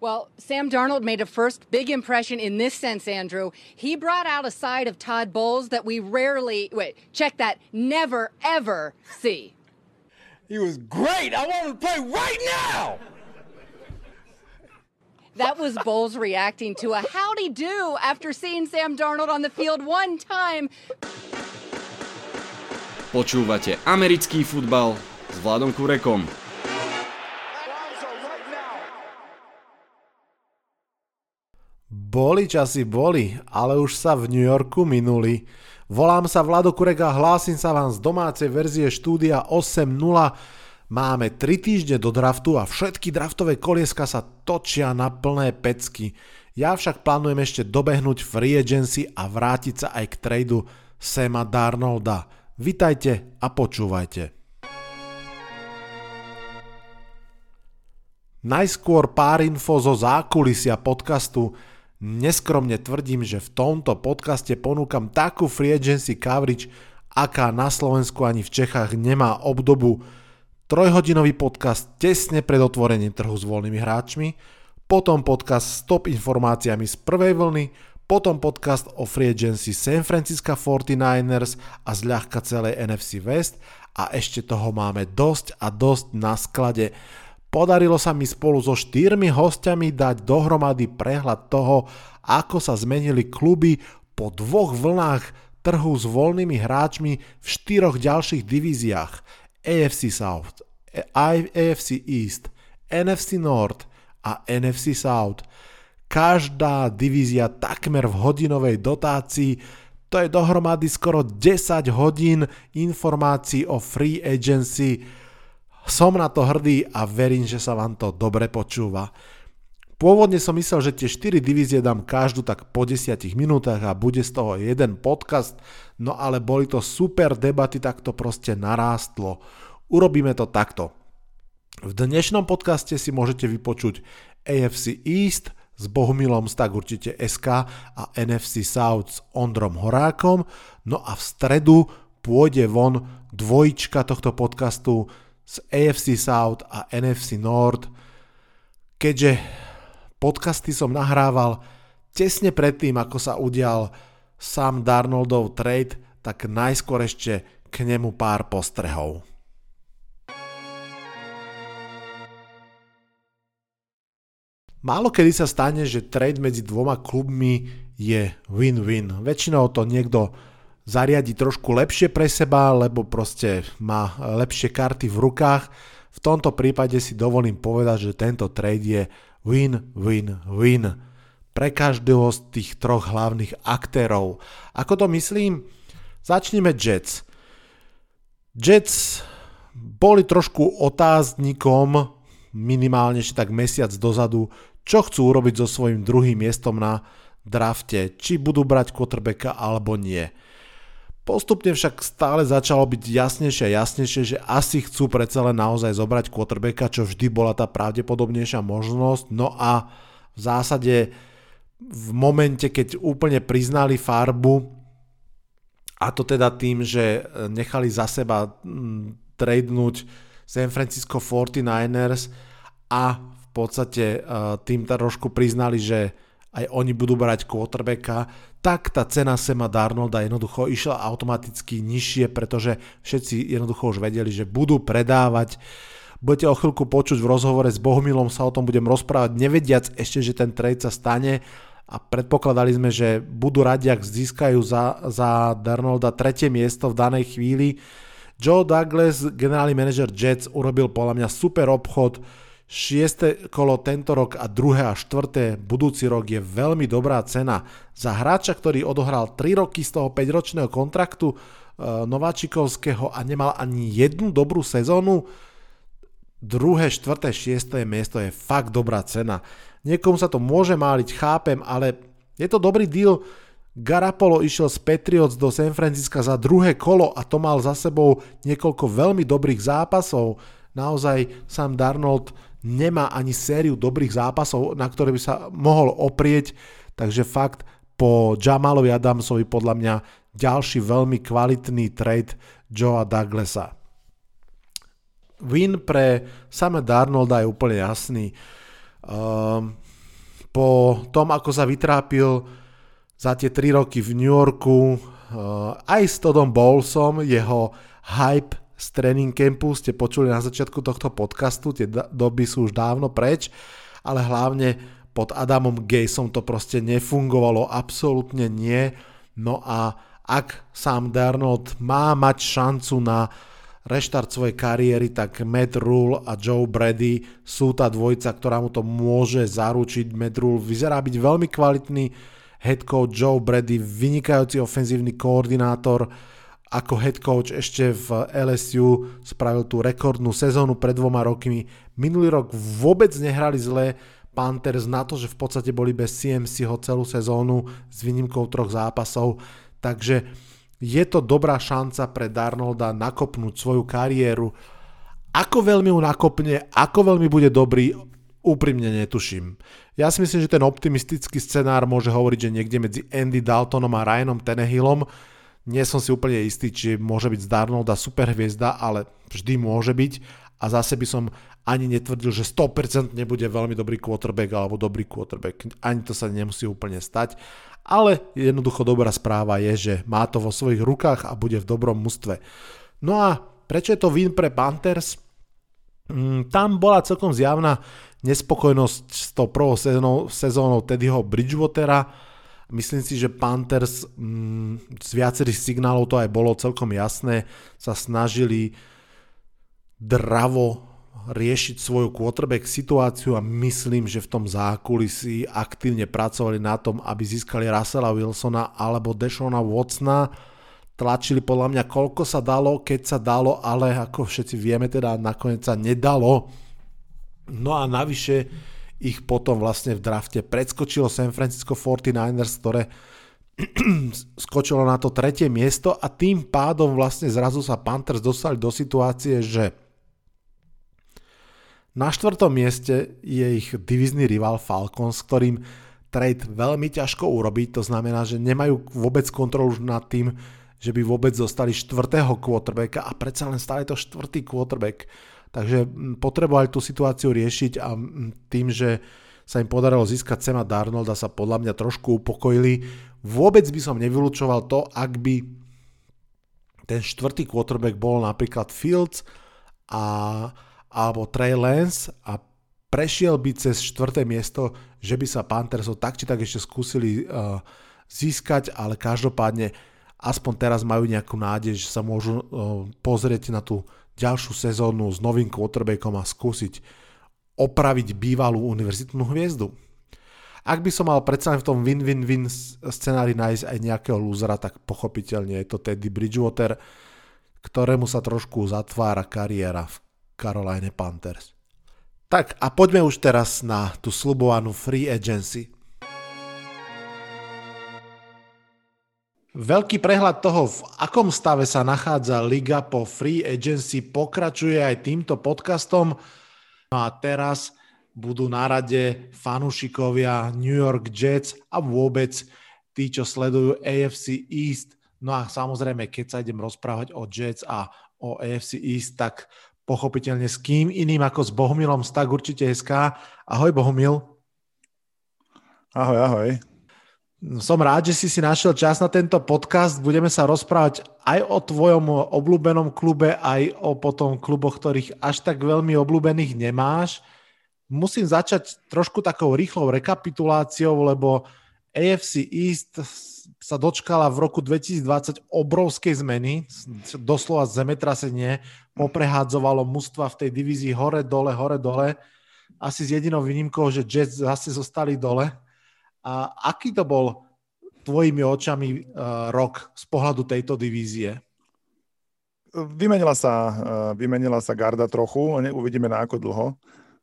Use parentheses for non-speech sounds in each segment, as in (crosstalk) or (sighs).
Well, Sam Darnold made a first big impression in this sense, Andrew. He brought out a side of Todd Bowles that we rarely, wait, check that, never, ever see. He was great. I want him to play right now. That was Bowles reacting to a howdy do after seeing Sam Darnold on the field one time. Počúvate americký futbal s Vladom Kurekom. Boli časy boli, ale už sa v New Yorku minuli. Volám sa Vlado Kurek a hlásim sa vám z domácej verzie štúdia 8.0. Máme 3 týždne do draftu a všetky draftové kolieska sa točia na plné pecky. Ja však plánujem ešte dobehnúť free agency a vrátiť sa aj k tradu Sema Darnolda. Vitajte a počúvajte. Najskôr pár info zo zákulisia podcastu. Neskromne tvrdím, že v tomto podcaste ponúkam takú free agency coverage, aká na Slovensku ani v Čechách nemá obdobu. Trojhodinový podcast tesne pred otvorením trhu s voľnými hráčmi, potom podcast s top informáciami z prvej vlny, potom podcast o free agency San Francisco 49ers a zľahka celej NFC West a ešte toho máme dosť a dosť na sklade. Podarilo sa mi spolu so štyrmi hostiami dať dohromady prehľad toho, ako sa zmenili kluby po dvoch vlnách trhu s voľnými hráčmi v štyroch ďalších divíziách. AFC South, AFC East, NFC North a NFC South. Každá divízia takmer v hodinovej dotácii, to je dohromady skoro 10 hodín informácií o free agency, som na to hrdý a verím, že sa vám to dobre počúva. Pôvodne som myslel, že tie 4 divízie dám každú tak po 10 minútach a bude z toho jeden podcast, no ale boli to super debaty, tak to proste narástlo. Urobíme to takto. V dnešnom podcaste si môžete vypočuť AFC East s Bohumilom z tak určite SK a NFC South s Ondrom Horákom, no a v stredu pôjde von dvojička tohto podcastu z AFC South a NFC North, keďže podcasty som nahrával tesne predtým, ako sa udial Sam Darnoldov trade, tak najskôr ešte k nemu pár postrehov. Málo kedy sa stane, že trade medzi dvoma klubmi je win-win. Väčšinou to niekto zariadi trošku lepšie pre seba, lebo proste má lepšie karty v rukách. V tomto prípade si dovolím povedať, že tento trade je win-win-win pre každého z tých troch hlavných aktérov. Ako to myslím? Začneme Jets. Jets boli trošku otáznikom minimálne ešte tak mesiac dozadu, čo chcú urobiť so svojím druhým miestom na drafte, či budú brať quarterbacka alebo nie. Postupne však stále začalo byť jasnejšie a jasnejšie, že asi chcú predsa len naozaj zobrať quarterbacka, čo vždy bola tá pravdepodobnejšia možnosť. No a v zásade v momente, keď úplne priznali farbu, a to teda tým, že nechali za seba tradenúť San Francisco 49ers a v podstate uh, tým trošku priznali, že aj oni budú brať quarterbacka, tak tá cena Sema Darnolda jednoducho išla automaticky nižšie, pretože všetci jednoducho už vedeli, že budú predávať. Budete o chvíľku počuť v rozhovore s Bohumilom, sa o tom budem rozprávať, nevediac ešte, že ten trade sa stane a predpokladali sme, že budú radi, ak získajú za, za Darnolda tretie miesto v danej chvíli. Joe Douglas, generálny manažer Jets, urobil podľa mňa super obchod, Šieste kolo tento rok a druhé a štvrté budúci rok je veľmi dobrá cena. Za hráča, ktorý odohral 3 roky z toho 5-ročného kontraktu e, Nováčikovského a nemal ani jednu dobrú sezónu, druhé, štvrté, šiesté miesto je fakt dobrá cena. Niekomu sa to môže máliť, chápem, ale je to dobrý deal. Garapolo išiel z Patriots do San Francisca za druhé kolo a to mal za sebou niekoľko veľmi dobrých zápasov. Naozaj Sam Darnold nemá ani sériu dobrých zápasov, na ktoré by sa mohol oprieť, takže fakt po Jamalovi Adamsovi podľa mňa ďalší veľmi kvalitný trade Joea Douglasa. Win pre Sama Darnolda je úplne jasný. Um, po tom, ako sa vytrápil za tie 3 roky v New Yorku uh, aj s Todom Bowlesom, jeho hype z training campu ste počuli na začiatku tohto podcastu, tie doby sú už dávno preč, ale hlavne pod Adamom Gayesom to proste nefungovalo, absolútne nie. No a ak Sam Darnold má mať šancu na reštart svojej kariéry, tak Matt Rule a Joe Brady sú tá dvojica, ktorá mu to môže zaručiť. Matt Rule vyzerá byť veľmi kvalitný head coach, Joe Brady vynikajúci ofenzívny koordinátor, ako head coach ešte v LSU spravil tú rekordnú sezónu pred dvoma rokmi. Minulý rok vôbec nehrali zle Panthers na to, že v podstate boli bez CMC ho celú sezónu s výnimkou troch zápasov. Takže je to dobrá šanca pre Darnolda nakopnúť svoju kariéru. Ako veľmi ju nakopne, ako veľmi bude dobrý, úprimne netuším. Ja si myslím, že ten optimistický scenár môže hovoriť, že niekde medzi Andy Daltonom a Ryanom Tenehillom nie som si úplne istý, či môže byť z Darnolda superhviezda, ale vždy môže byť a zase by som ani netvrdil, že 100% nebude veľmi dobrý quarterback alebo dobrý quarterback. Ani to sa nemusí úplne stať ale jednoducho dobrá správa je, že má to vo svojich rukách a bude v dobrom mústve. No a prečo je to win pre Panthers? Mm, tam bola celkom zjavná nespokojnosť s tou prvou sezónou, sezónou Teddyho Bridgewatera. Myslím si, že Panthers mm, z viacerých signálov to aj bolo celkom jasné, sa snažili dravo riešiť svoju quarterback situáciu a myslím, že v tom zákulisí aktívne pracovali na tom, aby získali Russella Wilsona alebo Deshona Watsona. Tlačili podľa mňa koľko sa dalo, keď sa dalo, ale ako všetci vieme, teda nakoniec sa nedalo. No a navyše ich potom vlastne v drafte predskočilo San Francisco 49ers, ktoré (clears throat) skočilo na to tretie miesto a tým pádom vlastne zrazu sa Panthers dostali do situácie, že na štvrtom mieste je ich divizný rival Falcons, s ktorým trade veľmi ťažko urobiť, to znamená, že nemajú vôbec kontrolu nad tým, že by vôbec zostali štvrtého quarterbacka a predsa len stále to štvrtý quarterback. Takže potrebovali tú situáciu riešiť a tým, že sa im podarilo získať Sema Darnolda, sa podľa mňa trošku upokojili. Vôbec by som nevylučoval to, ak by ten štvrtý quarterback bol napríklad Fields a alebo Trey Lance a prešiel by cez štvrté miesto, že by sa Panthersov tak či tak ešte skúsili uh, získať, ale každopádne aspoň teraz majú nejakú nádej, že sa môžu uh, pozrieť na tú ďalšiu sezónu s novým quarterbackom a skúsiť opraviť bývalú univerzitnú hviezdu. Ak by som mal predsa v tom win-win-win scenári nájsť aj nejakého lúzera, tak pochopiteľne je to Teddy Bridgewater, ktorému sa trošku zatvára kariéra v Carolina Panthers. Tak a poďme už teraz na tú slubovanú free agency. Veľký prehľad toho, v akom stave sa nachádza liga po free agency, pokračuje aj týmto podcastom. No a teraz budú na rade fanúšikovia New York Jets a vôbec tí, čo sledujú AFC East. No a samozrejme, keď sa idem rozprávať o Jets a o AFC East, tak pochopiteľne s kým iným ako s Bohumilom z Tak určite SK. Ahoj Bohumil. Ahoj, ahoj. Som rád, že si si našiel čas na tento podcast. Budeme sa rozprávať aj o tvojom obľúbenom klube, aj o potom kluboch, ktorých až tak veľmi obľúbených nemáš. Musím začať trošku takou rýchlou rekapituláciou, lebo AFC East sa dočkala v roku 2020 obrovskej zmeny, doslova zemetrasenie, poprehádzovalo mužstva v tej divízii hore-dole, hore-dole, asi s jedinou výnimkou, že Jets zase zostali dole. A aký to bol tvojimi očami uh, rok z pohľadu tejto divízie? Vymenila sa, uh, vymenila sa garda trochu, uvidíme na ako dlho.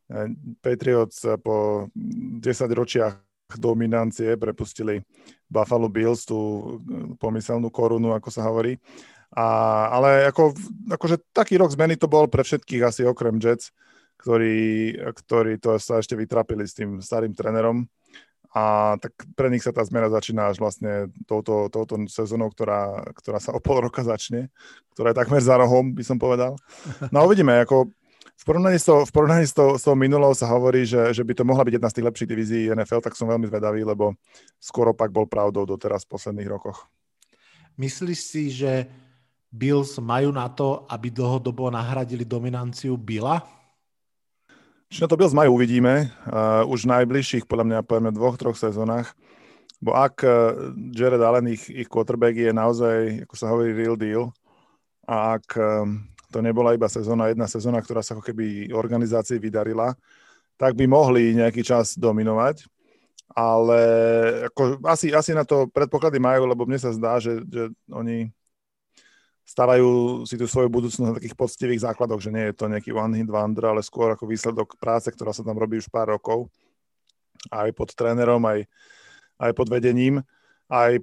Uh, Patriots po 10 ročiach dominancie prepustili Buffalo Bills, tú pomyselnú korunu, ako sa hovorí. A, ale ako, akože taký rok zmeny to bol pre všetkých asi okrem Jets, ktorí, ktorí to sa ešte vytrapili s tým starým trénerom. A tak pre nich sa tá zmena začína až vlastne touto, touto sezónou, ktorá, ktorá sa o pol roka začne, ktorá je takmer za rohom, by som povedal. No a uvidíme, ako v porovnaní, s tou, v porovnaní minulou sa hovorí, že, že by to mohla byť jedna z tých lepších divízií NFL, tak som veľmi zvedavý, lebo skoro pak bol pravdou doteraz v posledných rokoch. Myslíš si, že Bills majú na to, aby dlhodobo nahradili dominanciu Billa? Na to Bills majú, uvidíme. Uh, už v najbližších, podľa mňa, povedzme dvoch, troch sezónach. Bo ak uh, Jared Allen, ich, ich quarterback je naozaj, ako sa hovorí, real deal, a ak um, to nebola iba sezóna, jedna sezóna, ktorá sa ako keby organizácii vydarila, tak by mohli nejaký čas dominovať. Ale ako, asi, asi na to predpoklady majú, lebo mne sa zdá, že, že oni stavajú si tú svoju budúcnosť na takých poctivých základoch, že nie je to nejaký one hit wonder, ale skôr ako výsledok práce, ktorá sa tam robí už pár rokov. Aj pod trénerom, aj, aj pod vedením, aj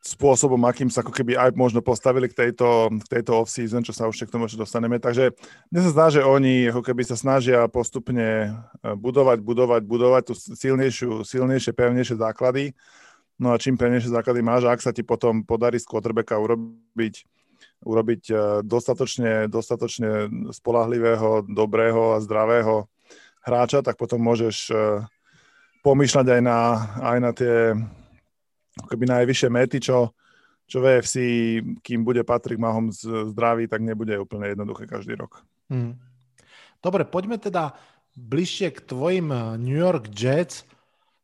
spôsobom, akým sa ako keby aj možno postavili k tejto, k tejto off-season, čo sa už k tomu ešte dostaneme. Takže mne sa zdá, že oni ako keby sa snažia postupne e, budovať, budovať, budovať tú silnejšiu, silnejšie, pevnejšie základy. No a čím pevnejšie základy máš, ak sa ti potom podarí z urobiť, urobiť e, dostatočne, dostatočne spolahlivého, dobrého a zdravého hráča, tak potom môžeš e, pomýšľať aj na, aj na tie keby najvyššie mety, čo, čo v EFC, kým bude Patrick Mahomes zdravý, tak nebude úplne jednoduché každý rok. Hmm. Dobre, poďme teda bližšie k tvojim eh, New York Jets.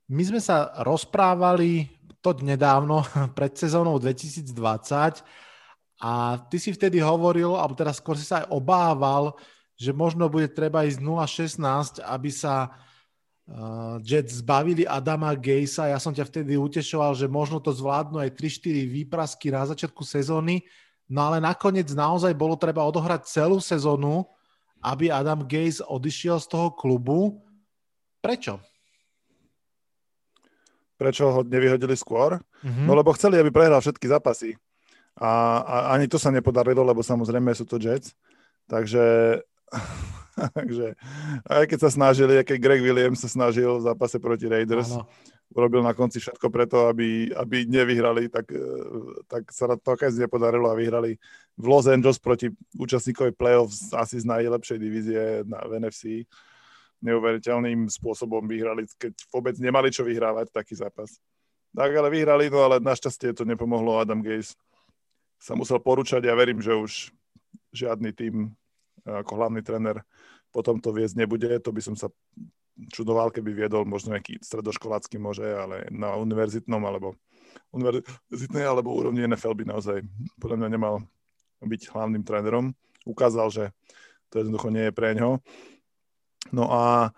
My sme sa rozprávali to nedávno, (laughs) pred sezónou 2020 a ty si vtedy hovoril, alebo teraz skôr si sa aj obával, že možno bude treba ísť 0-16, aby sa Uh, Jets zbavili Adama Gejsa, ja som ťa vtedy utešoval, že možno to zvládnu aj 3-4 výprasky na začiatku sezóny, no ale nakoniec naozaj bolo treba odohrať celú sezónu, aby Adam Gejs odišiel z toho klubu. Prečo? Prečo ho nevyhodili skôr? Mm-hmm. No lebo chceli, aby prehral všetky zápasy. A, a ani to sa nepodarilo, lebo samozrejme sú to Jets. Takže (laughs) Takže aj keď sa snažili, keď Greg Williams sa snažil v zápase proti Raiders, ano. urobil na konci všetko preto, aby, aby nevyhrali, tak, e, tak sa to aj nepodarilo a vyhrali v Los Angeles proti účastníkovi playoffs asi z najlepšej divízie na, v NFC. Neuveriteľným spôsobom vyhrali, keď vôbec nemali čo vyhrávať taký zápas. Tak ale vyhrali, no ale našťastie to nepomohlo. Adam Gaze sa musel porúčať ja verím, že už žiadny tým ako hlavný tréner potom to viesť nebude. To by som sa čudoval, keby viedol možno nejaký stredoškolácky môže, ale na univerzitnom alebo univerzitnej alebo úrovni NFL by naozaj podľa mňa nemal byť hlavným trénerom. Ukázal, že to jednoducho nie je pre ňo. No a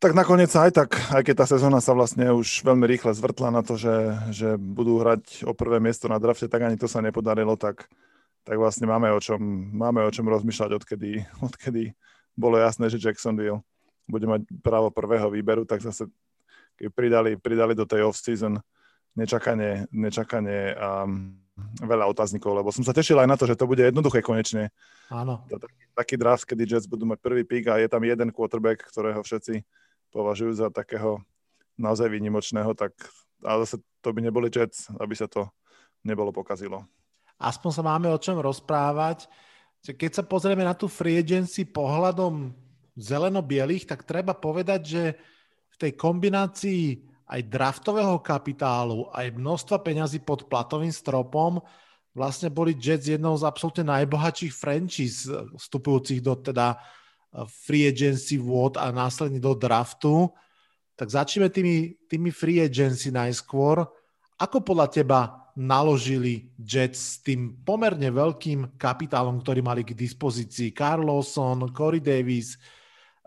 tak nakoniec aj tak, aj keď tá sezóna sa vlastne už veľmi rýchle zvrtla na to, že, že budú hrať o prvé miesto na drafte, tak ani to sa nepodarilo, tak tak vlastne máme o čom, máme o čom rozmýšľať, odkedy, odkedy bolo jasné, že Jacksonville bude mať právo prvého výberu, tak zase keď pridali, pridali do tej off-season nečakanie, nečakanie um, veľa otáznikov, lebo som sa tešil aj na to, že to bude jednoduché konečne. Áno. Taký, taký draft, kedy Jets budú mať prvý pík a je tam jeden quarterback, ktorého všetci považujú za takého naozaj výnimočného, tak ale zase to by neboli Jets, aby sa to nebolo pokazilo aspoň sa máme o čom rozprávať. Keď sa pozrieme na tú free agency pohľadom zeleno-bielých, tak treba povedať, že v tej kombinácii aj draftového kapitálu, aj množstva peňazí pod platovým stropom vlastne boli Jets jednou z absolútne najbohatších franchise vstupujúcich do teda free agency vôd a následne do draftu. Tak začneme tými, tými free agency najskôr. Ako podľa teba naložili Jets s tým pomerne veľkým kapitálom, ktorý mali k dispozícii. Carlson, Corey Davis,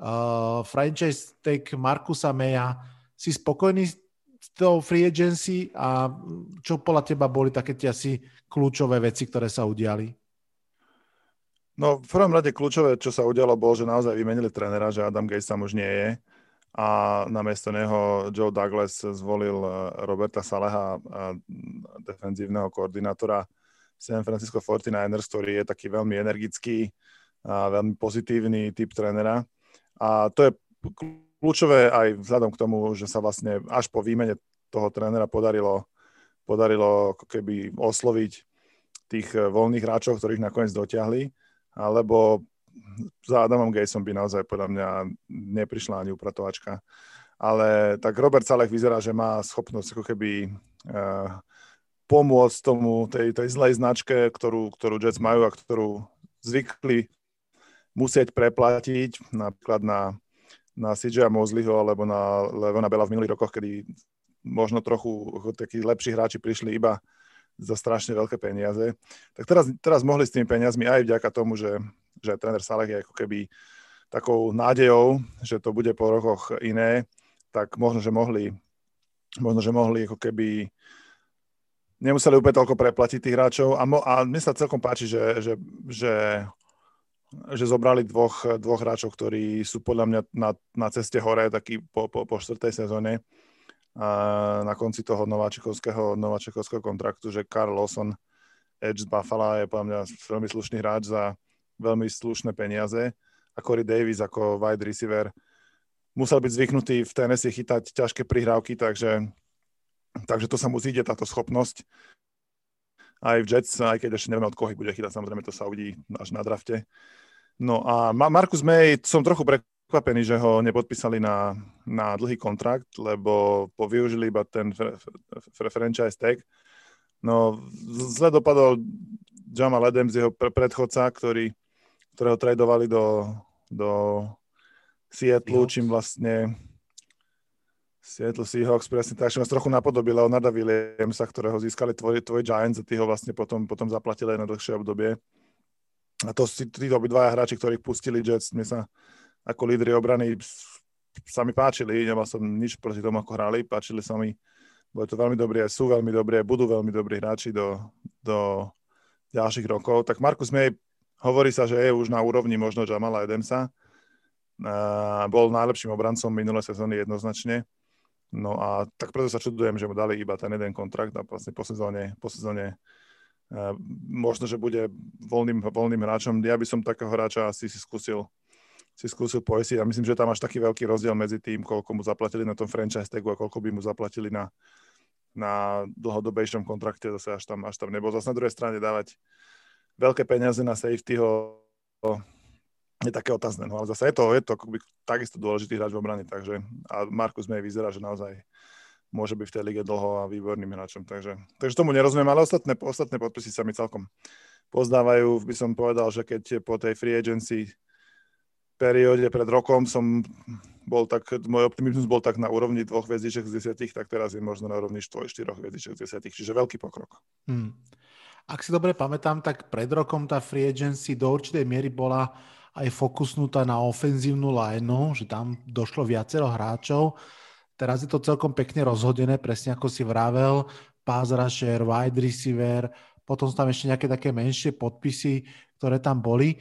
uh, franchise tag Markusa Meja. Si spokojný s tou free agency a čo podľa teba boli také tie asi kľúčové veci, ktoré sa udiali? No v prvom rade kľúčové, čo sa udialo, bolo, že naozaj vymenili trénera, že Adam Gates tam už nie je a namiesto neho Joe Douglas zvolil eh, Roberta Saleha, defenzívneho koordinátora San Francisco 49ers, ktorý je taký veľmi energický a veľmi pozitívny typ trénera. A to je kľúčové aj vzhľadom k tomu, že sa vlastne až po výmene toho trénera podarilo, podarilo keby osloviť tých eh, voľných hráčov, ktorých nakoniec dotiahli, alebo za Adamom Gatesom by naozaj podľa mňa neprišla ani upratovačka. Ale tak Robert Saleh vyzerá, že má schopnosť ako keby uh, pomôcť tomu, tej, tej zlej značke, ktorú, ktorú Jets majú a ktorú zvykli musieť preplatiť napríklad na, na CJ Mosleyho alebo na Levona Bela v minulých rokoch, kedy možno trochu takí lepší hráči prišli iba za strašne veľké peniaze. Tak teraz, teraz mohli s tými peniazmi aj vďaka tomu, že, že tréner Saleh je ako keby takou nádejou, že to bude po rokoch iné, tak možno, že mohli možno, že mohli ako keby nemuseli úplne toľko preplatiť tých hráčov a, mo, a mne sa celkom páči, že, že, že, že zobrali dvoch, dvoch hráčov, ktorí sú podľa mňa na, na ceste hore, taký po, po, po štvrtej sezóne na konci toho nováčikovského, nováčikovského kontraktu, že Carl Lawson, Edge z Buffalo je podľa mňa veľmi slušný hráč za veľmi slušné peniaze a Corey Davis ako wide receiver musel byť zvyknutý v Tennessee chytať ťažké prihrávky, takže, takže to sa mu zíde táto schopnosť. Aj v Jets, aj keď ešte nevieme od koho bude chytať, samozrejme to sa uvidí až na drafte. No a Marcus May, som trochu pre, prekvapený, že ho nepodpísali na, na dlhý kontrakt, lebo využili iba ten fr- fr- franchise tag. No, zle dopadol Jamal Adams, jeho predchodca, ktorý, ktorého tradovali do, do Seattle, čím vlastne Seattle Seahawks, presne tak, nás trochu napodobil Leonarda Williamsa, ktorého získali tvoj, tvoj Giants a tí ho vlastne potom, potom zaplatili na dlhšie obdobie. A to si títo obidvaja hráči, ktorých pustili Jets, mi sa ako lídry obrany sa mi páčili, nemal som nič proti tomu, ako hrali, páčili sa mi, boli to veľmi dobrí, sú veľmi dobrí, budú veľmi dobrí hráči do, do ďalších rokov. Tak Markus May hovorí sa, že je už na úrovni možno Jamala Edemsa. Uh, bol najlepším obrancom minulé sezóny jednoznačne. No a tak preto sa čudujem, že mu dali iba ten jeden kontrakt a vlastne po sezóne, po sezóne možno, že bude voľným, voľným hráčom. Ja by som takého hráča asi si skúsil si skúsil poesiť. A myslím, že tam máš taký veľký rozdiel medzi tým, koľko mu zaplatili na tom franchise tagu a koľko by mu zaplatili na, na dlhodobejšom kontrakte, zase až tam, až tam nebol. Zase na druhej strane dávať veľké peniaze na safetyho je také otázne, no ale zase je to, je to akoby takisto dôležitý hráč v obrane, takže a Markus May vyzerá, že naozaj môže byť v tej lige dlho a výborným hráčom, takže, takže tomu nerozumiem, ale ostatné, ostatné podpisy sa mi celkom pozdávajú, by som povedal, že keď po tej free agency perióde pred rokom som bol tak, môj optimizmus bol tak na úrovni dvoch hviezdiček z desiatich, tak teraz je možno na úrovni štvoj, štyroch hviezdiček z desiatich, čiže veľký pokrok. Hmm. Ak si dobre pamätám, tak pred rokom tá free agency do určitej miery bola aj fokusnutá na ofenzívnu lineu, že tam došlo viacero hráčov. Teraz je to celkom pekne rozhodené, presne ako si vravel, pass rusher, wide receiver, potom sú tam ešte nejaké také menšie podpisy, ktoré tam boli.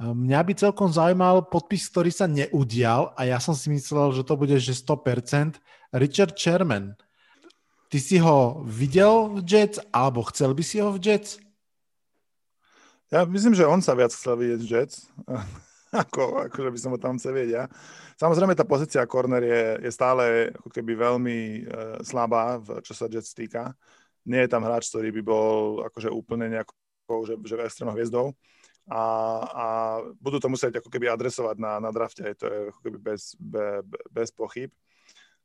Mňa by celkom zaujímal podpis, ktorý sa neudial a ja som si myslel, že to bude že 100%. Richard Sherman. Ty si ho videl v Jets alebo chcel by si ho v Jets? Ja myslím, že on sa viac chcel vidieť v Jets, (laughs) ako, ako že by som ho tam chcel vidieť ja. Samozrejme tá pozícia corner je, je stále ako keby veľmi uh, slabá, v, čo sa Jets týka. Nie je tam hráč, ktorý by bol akože úplne nejakou, že, že extrémnou hviezdou a, a budú to musieť ako keby adresovať na, na drafte, to je ako keby bez, be, bez pochyb.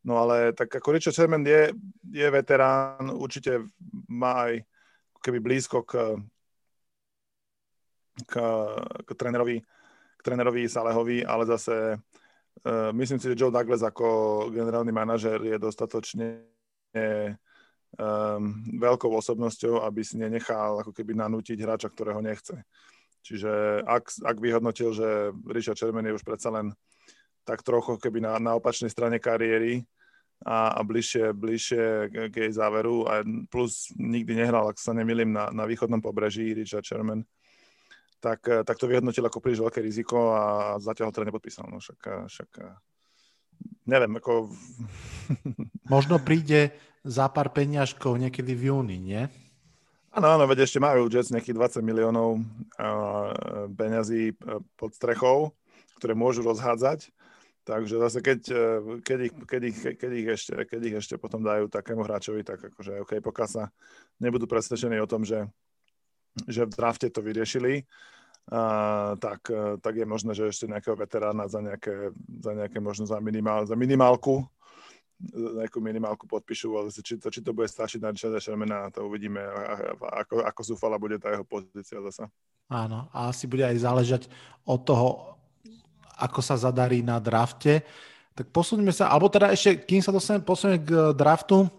No ale tak ako Richard Sherman je, je veterán, určite má aj ako keby blízko k, k, k trénerovi, k trénerovi Salehovi, ale zase uh, myslím si, že Joe Douglas ako generálny manažer je dostatočne um, veľkou osobnosťou, aby si nenechal ako keby nanútiť hráča, ktorého nechce. Čiže ak, ak vyhodnotil, že Richard Sherman je už predsa len tak trochu keby na, na opačnej strane kariéry a, a bližšie, bližšie k jej záveru a plus nikdy nehral, ak sa nemýlim, na, na východnom pobreží Richard Sherman, tak, tak to vyhodnotil ako príliš veľké riziko a zatiaľ ho teda nepodpísal. No však, však neviem, ako... Možno príde za pár peniažkov niekedy v júni, nie? Áno, áno, veď ešte majú Jets nejakých 20 miliónov uh, peňazí pod strechou, ktoré môžu rozhádzať. Takže zase keď, e, keď, ich, keď, ich, keď, ich ešte, keď ich ešte potom dajú takému hráčovi, tak akože OK, pokiaľ sa nebudú presvedčení o tom, že, že v drafte to vyriešili uh, tak, uh, tak je možné, že ešte nejakého veterána za nejaké, za nejaké možno za, minimál, za minimálku nejakú minimálku podpíšu, ale či to, či to bude stačiť na Richarda Shermana, to uvidíme, ako, ako zúfala bude tá jeho pozícia zasa. Áno, a asi bude aj záležať od toho, ako sa zadarí na drafte. Tak posuníme sa, alebo teda ešte, kým sa dostaneme posuneme k draftu,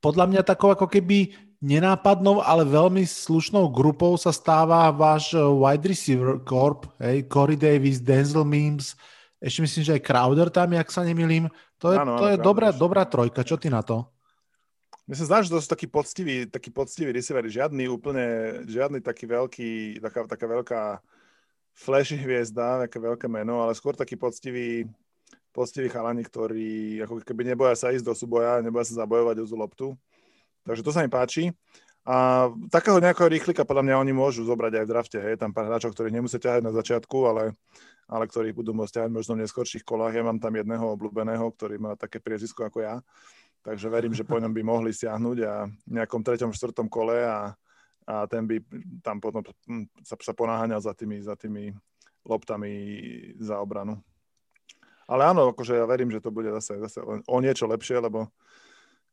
podľa mňa takou ako keby nenápadnou, ale veľmi slušnou grupou sa stáva váš wide receiver corp, hej, Corey Davis, Denzel Mims, ešte myslím, že aj Crowder tam, ak sa nemilím. To je, ano, to je dobrá, dobrá trojka. Čo ty na to? Mne sa zdá, že to sú taký poctivý, taký poctivý receiver. Žiadny úplne, žiadny taký veľký, taká, taká veľká flashy hviezda, také veľké meno, ale skôr taký poctivý, poctivý chalani, ktorí ako keby neboja sa ísť do súboja, neboja sa zabojovať o tú loptu. Takže to sa mi páči. A takého nejakého rýchlika podľa mňa oni môžu zobrať aj v drafte. Hej. Tam pár hráčov, ktorí nemusia ťahať na začiatku, ale, ale ktorí budú môcť ťahať možno v neskôrších kolách. Ja mám tam jedného obľúbeného, ktorý má také priezisko ako ja. Takže verím, že po ňom by mohli siahnuť a v nejakom treťom, štvrtom kole a, a ten by tam potom sa, sa ponáhaňal za tými, za tými loptami za obranu. Ale áno, akože ja verím, že to bude zase, zase o niečo lepšie, lebo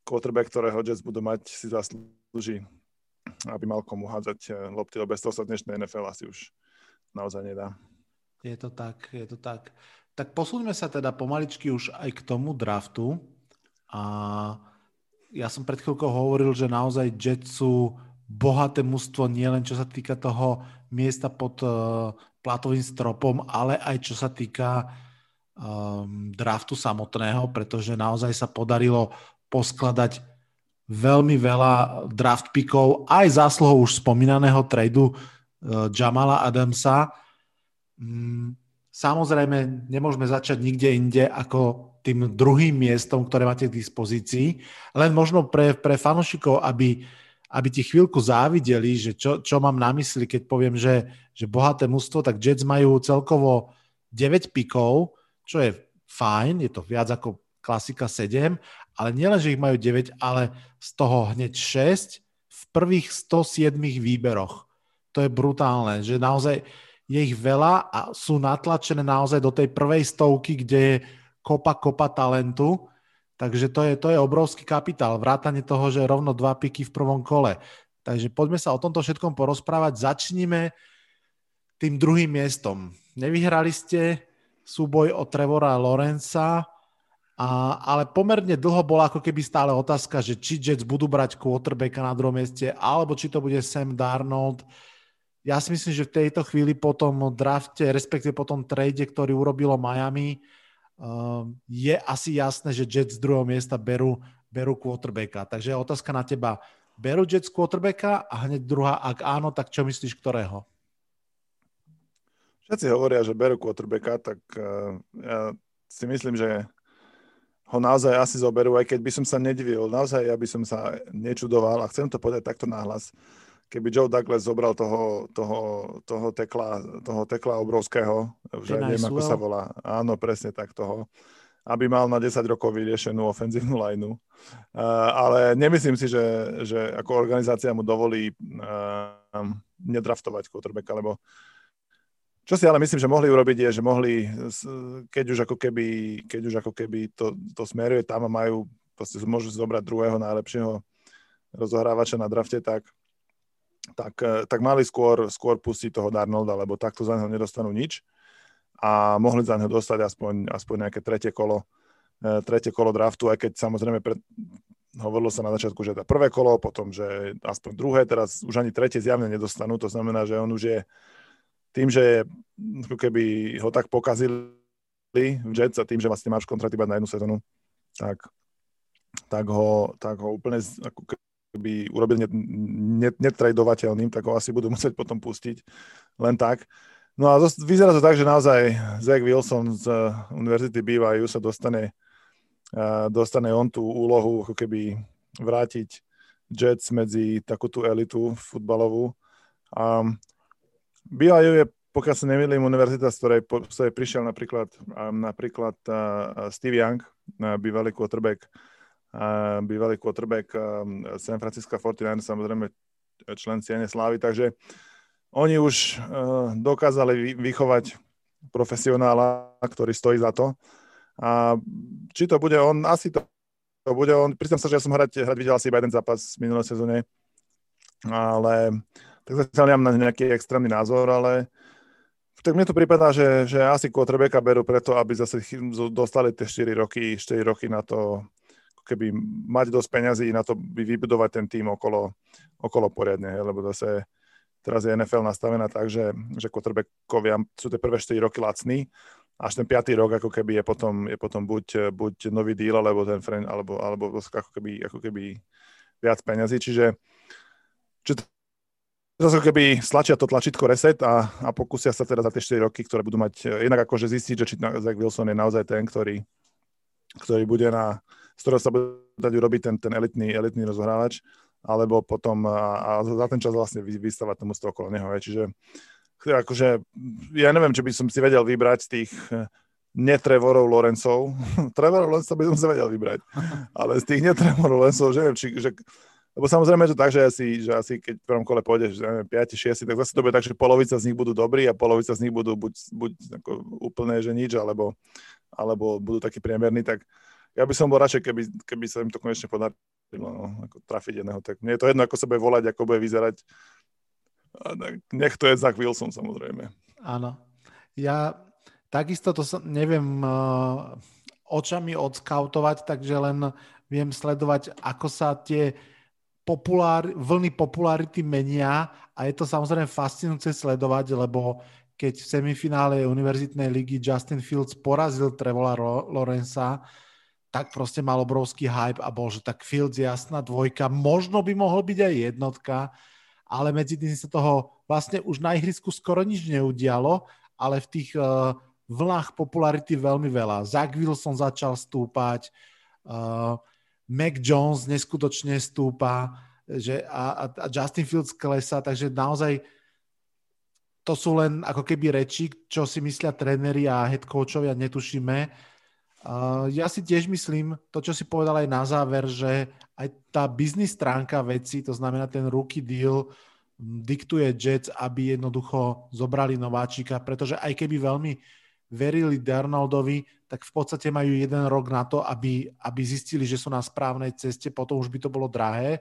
quarterback, ktorého Jets budú mať, si zaslúži, aby mal komu hádzať eh, lopty, lebo bez toho sa dnešnej NFL asi už naozaj nedá. Je to tak, je to tak. Tak posúďme sa teda pomaličky už aj k tomu draftu. A ja som pred chvíľkou hovoril, že naozaj Jets sú bohaté mužstvo nielen čo sa týka toho miesta pod uh, platovým stropom, ale aj čo sa týka um, draftu samotného, pretože naozaj sa podarilo poskladať veľmi veľa draft pickov, aj zásluhou už spomínaného tradu uh, Jamala Adamsa. Mm, samozrejme, nemôžeme začať nikde inde ako tým druhým miestom, ktoré máte k dispozícii. Len možno pre, pre fanúšikov, aby, aby ti chvíľku závideli, že čo, čo mám na mysli, keď poviem, že, že bohaté mužstvo, tak Jets majú celkovo 9 pikov, čo je fajn, je to viac ako klasika 7 ale nielen, že ich majú 9, ale z toho hneď 6 v prvých 107 výberoch. To je brutálne, že naozaj je ich veľa a sú natlačené naozaj do tej prvej stovky, kde je kopa, kopa talentu. Takže to je, to je obrovský kapitál. Vrátanie toho, že rovno dva piky v prvom kole. Takže poďme sa o tomto všetkom porozprávať. Začníme tým druhým miestom. Nevyhrali ste súboj o Trevora Lorenza, a, ale pomerne dlho bola ako keby stále otázka, že či Jets budú brať quarterbacka na druhom mieste, alebo či to bude Sam Darnold. Ja si myslím, že v tejto chvíli po tom drafte, respektíve po tom trade, ktorý urobilo Miami, um, je asi jasné, že Jets z druhého miesta berú, berú quarterbacka. Takže otázka na teba. Berú Jets quarterbacka a hneď druhá, ak áno, tak čo myslíš, ktorého? Všetci hovoria, že berú quarterbacka, tak uh, ja si myslím, že ho naozaj asi zoberú, aj keď by som sa nedivil. Naozaj ja by som sa nečudoval a chcem to povedať takto nahlas. Keby Joe Douglas zobral toho, toho, toho, tekla, toho tekla obrovského, že neviem, ako sa volá. Áno, presne tak toho aby mal na 10 rokov vyriešenú ofenzívnu lineu. Uh, ale nemyslím si, že, že ako organizácia mu dovolí uh, nedraftovať quarterbacka, lebo čo si ale myslím, že mohli urobiť je, že mohli, keď už ako keby, keď už ako keby to, to smeruje tam a majú, proste môžu zobrať druhého najlepšieho rozohrávača na drafte, tak, tak, tak mali skôr, skôr pustiť toho Darnolda, lebo takto za neho nedostanú nič. A mohli za neho dostať aspoň, aspoň nejaké tretie kolo, e, tretie kolo draftu, aj keď samozrejme pred, hovorilo sa na začiatku, že to prvé kolo, potom, že aspoň druhé, teraz už ani tretie zjavne nedostanú, to znamená, že on už je tým, že keby ho tak pokazili v Jets a tým, že vlastne máš kontrakt iba na jednu sezónu, tak, tak, ho, tak ho úplne ako keby urobil netradovateľným, tak ho asi budú (laughs) musieť potom pustiť len tak. No a vyzerá to tak, že naozaj Zach Wilson z Univerzity BYU sa dostane, dostane on tú úlohu ako keby vrátiť Jets medzi takú tú elitu futbalovú. A BYU je, pokiaľ sa nemýlim, univerzita, z ktorej, z ktorej prišiel napríklad, napríklad Steve Young, bývalý quarterback, bývalý quarterback San Francisco 49, samozrejme člen Ciene Slávy, takže oni už uh, dokázali vychovať profesionála, ktorý stojí za to. A či to bude on, asi to, to bude on. Priznám sa, že ja som hrať, hrať videl asi iba jeden zápas v minulej sezóne, ale tak zatiaľ nemám na nejaký extrémny názor, ale tak mne to prípada, že, že asi quarterbacka berú preto, aby zase dostali tie 4 roky, 4 roky na to, keby mať dosť peňazí na to by vybudovať ten tým okolo, okolo poriadne, lebo zase teraz je NFL nastavená tak, že, že quarterbackovia sú tie prvé 4 roky lacní, až ten piatý rok ako keby je potom, je potom buď, buď nový deal, alebo ten friend, alebo, alebo ako keby, ako keby viac peňazí, čiže, čiže zase keby stlačia to tlačítko reset a, a pokúsia sa teda za tie 4 roky, ktoré budú mať, inak akože zistiť, že či Zach Wilson je naozaj ten, ktorý, ktorý bude na, z ktorého sa bude dať urobiť ten, ten elitný, elitný rozhrávač, alebo potom a, a za ten čas vlastne vystavať tomu okolo neho. Čiže akože, ja neviem, či by som si vedel vybrať z tých eh, netrevorov Lorencov. (laughs) Trevorov Lorencov by som si vedel vybrať. Ale z tých netrevorov Lorencov, že neviem, či, že, lebo samozrejme, že tak, že asi, že asi keď v prvom kole pôjdeš, neviem, 5, 6, tak zase to bude tak, že polovica z nich budú dobrí a polovica z nich budú buď, buď ako úplne, že nič, alebo, alebo budú takí priemerní, tak ja by som bol radšej, keby, keby sa im to konečne podarilo no, ako trafiť jedného. Tak mne je to jedno, ako sa bude volať, ako bude vyzerať. A nech to je Zach Wilson, samozrejme. Áno. Ja takisto to som, neviem uh, očami odskautovať, takže len viem sledovať, ako sa tie populár, vlny popularity menia a je to samozrejme fascinujúce sledovať, lebo keď v semifinále univerzitnej ligy Justin Fields porazil Trevola Lorenza, tak proste mal obrovský hype a bol, že tak Fields jasná dvojka, možno by mohol byť aj jednotka, ale medzi tým sa toho vlastne už na ihrisku skoro nič neudialo, ale v tých uh, vlnách popularity veľmi veľa. Zach Wilson začal stúpať, uh, Mac Jones neskutočne stúpa že a, a Justin Fields klesa, takže naozaj to sú len ako keby reči, čo si myslia tréneri a head coachovia, netušíme. Uh, ja si tiež myslím, to, čo si povedal aj na záver, že aj tá biznis stránka veci, to znamená ten rookie deal, diktuje Jets, aby jednoducho zobrali nováčika, pretože aj keby veľmi verili Darnoldovi, tak v podstate majú jeden rok na to, aby, aby zistili, že sú na správnej ceste, potom už by to bolo drahé.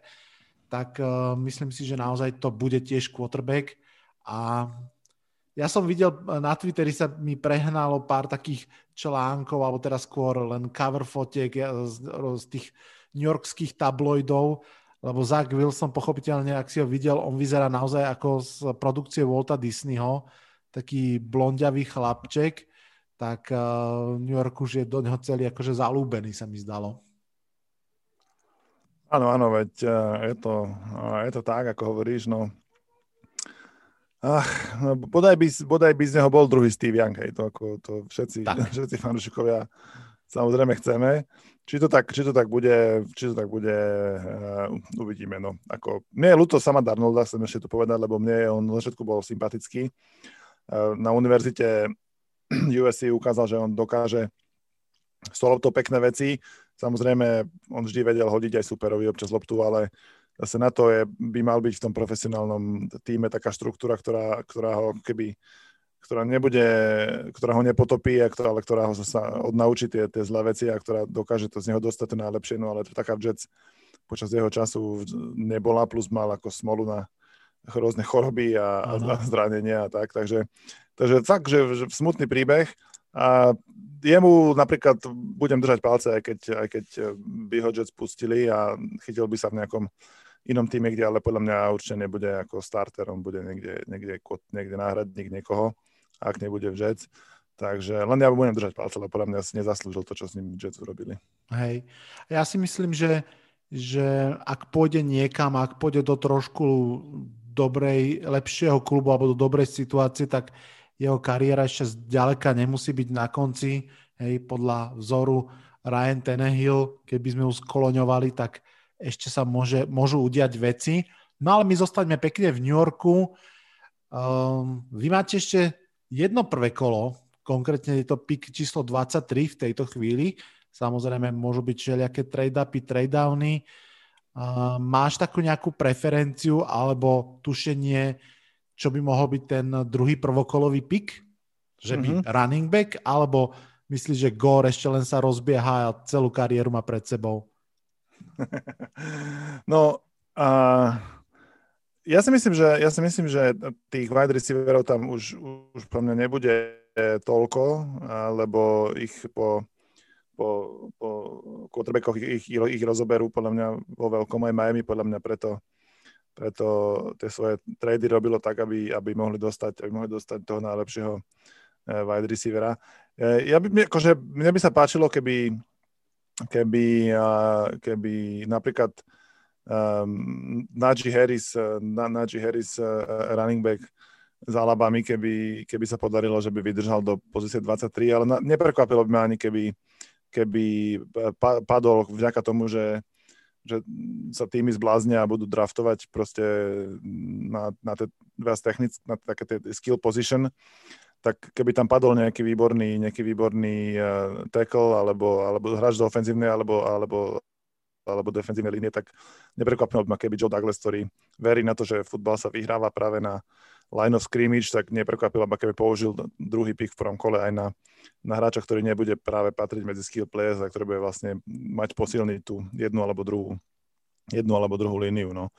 Tak uh, myslím si, že naozaj to bude tiež quarterback. A ja som videl eh, na Twitteri sa mi prehnalo pár takých článkov, alebo teraz skôr len cover fotiek z, z tých Yorkských tabloidov, lebo Zach Wilson pochopiteľne, ak si ho videl, on vyzerá naozaj ako z produkcie Walta Disneyho, taký blondiavý chlapček, tak uh, New York už je do neho celý akože zalúbený, sa mi zdalo. Áno, áno, veď uh, je to, uh, je to tak, ako hovoríš, no Ach, no, bodaj, by, bodaj by z neho bol druhý Steve Young, hej, to, ako, to všetci, (laughs) všetci fanúšikovia samozrejme chceme. Či to tak, či to tak bude, či to tak bude, uh, uvidíme. No. Ako, mne je ľúto sama Darnolda, chcem ešte to povedať, lebo mne on na začiatku bol sympatický. Uh, na univerzite (clears throat) USC ukázal, že on dokáže s to pekné veci. Samozrejme, on vždy vedel hodiť aj superovi občas loptu, ale zase na to je, by mal byť v tom profesionálnom týme taká štruktúra, ktorá, ktorá ho keby ktorá nebude, ktorá ho nepotopí, a ktorá, ale ktorá ho sa odnaučí tie, tie zlé veci a ktorá dokáže to z neho dostať to najlepšie, no ale to taká Jets počas jeho času nebola, plus mal ako smolu na rôzne choroby a, a zranenia a tak, takže, takže fakt, že, že smutný príbeh a jemu napríklad budem držať palce, aj keď, aj keď by ho Jets pustili a chytil by sa v nejakom inom týme, kde ale podľa mňa určite nebude ako starter, on bude niekde, niekde, niekde náhradník niekoho, ak nebude v Jets. Takže len ja budem držať palce, lebo podľa mňa si nezaslúžil to, čo s ním Jets urobili. Hej. Ja si myslím, že, že ak pôjde niekam, ak pôjde do trošku dobrej, lepšieho klubu alebo do dobrej situácie, tak jeho kariéra ešte zďaleka nemusí byť na konci. Hej, podľa vzoru Ryan Tenehill, keby sme ho skoloňovali, tak ešte sa môže, môžu udiať veci. No ale my zostaňme pekne v New Yorku. Um, vy máte ešte jedno prvé kolo, konkrétne je to pick číslo 23 v tejto chvíli. Samozrejme môžu byť všelijaké trade-upy, trade-downy. Uh, máš takú nejakú preferenciu alebo tušenie, čo by mohol byť ten druhý prvokolový pick? Že by mm-hmm. running back, alebo myslíš, že Gore ešte len sa rozbieha a celú kariéru má pred sebou? (laughs) No, uh, ja si myslím, že, ja si myslím, že tých wide receiverov tam už, už pre mňa nebude toľko, lebo ich po, po, po quarterbackoch ich, ich, ich rozoberú podľa mňa vo veľkom aj Miami, podľa mňa preto, preto tie svoje trady robilo tak, aby, aby mohli dostať, aby mohli dostať toho najlepšieho eh, wide receivera. Eh, ja by, akože, mne by sa páčilo, keby, keby, keby napríklad um, Najee Harris, eh, Najee Harris running back z Alabamy, keby, keby sa podarilo, že by vydržal do pozície 23, ale na, neprekvapilo by ma ani, keby, keby padol vďaka tomu, že, že sa týmy zbláznia a budú draftovať proste na, na, te, viac technic, na také tie skill position, tak keby tam padol nejaký výborný, nejaký výborný uh, tackle alebo, alebo hráč do ofenzívnej alebo, alebo, alebo defenzívnej línie, tak neprekvapilo by ma, keby Joe Douglas, ktorý verí na to, že futbal sa vyhráva práve na, line of scrimmage, tak neprekvapilo keby použil druhý pick v prvom kole aj na, na hráča, ktorý nebude práve patriť medzi skill players a ktorý bude vlastne mať posilniť tú jednu alebo druhú, jednu alebo druhú líniu. No.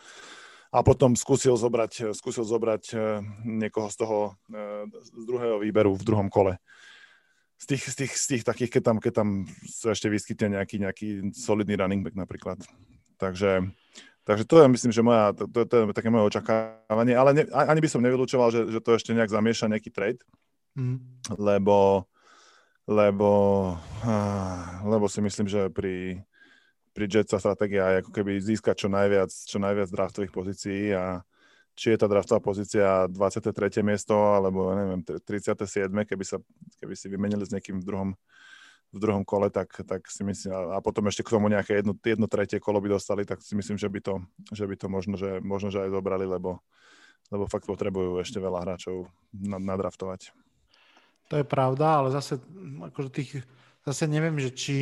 A potom skúsil zobrať, skúsil zobrať eh, niekoho z toho eh, z druhého výberu v druhom kole z tých, z tých, z tých takých, keď tam, keď tam sa ešte vyskytne nejaký, nejaký solidný running back napríklad. Takže Takže to je, myslím, že moja, to, to, to je také moje očakávanie, ale ne, ani by som nevylúčoval, že, že to ešte nejak zamieša nejaký trade, mm. lebo, lebo, lebo si myslím, že pri, pri Jetsa stratégia je ako keby získať čo najviac, čo najviac draftových pozícií a či je tá draftová pozícia 23. miesto, alebo neviem, 37. keby, sa, keby si vymenili s niekým v druhom, v druhom kole, tak, tak si myslím, a potom ešte k tomu nejaké jedno, jedno tretie kolo by dostali, tak si myslím, že by to, že by to možno, že, možno, že aj zobrali, lebo, lebo fakt potrebujú ešte veľa hráčov nadraftovať. To je pravda, ale zase, akože tých, zase neviem, že či,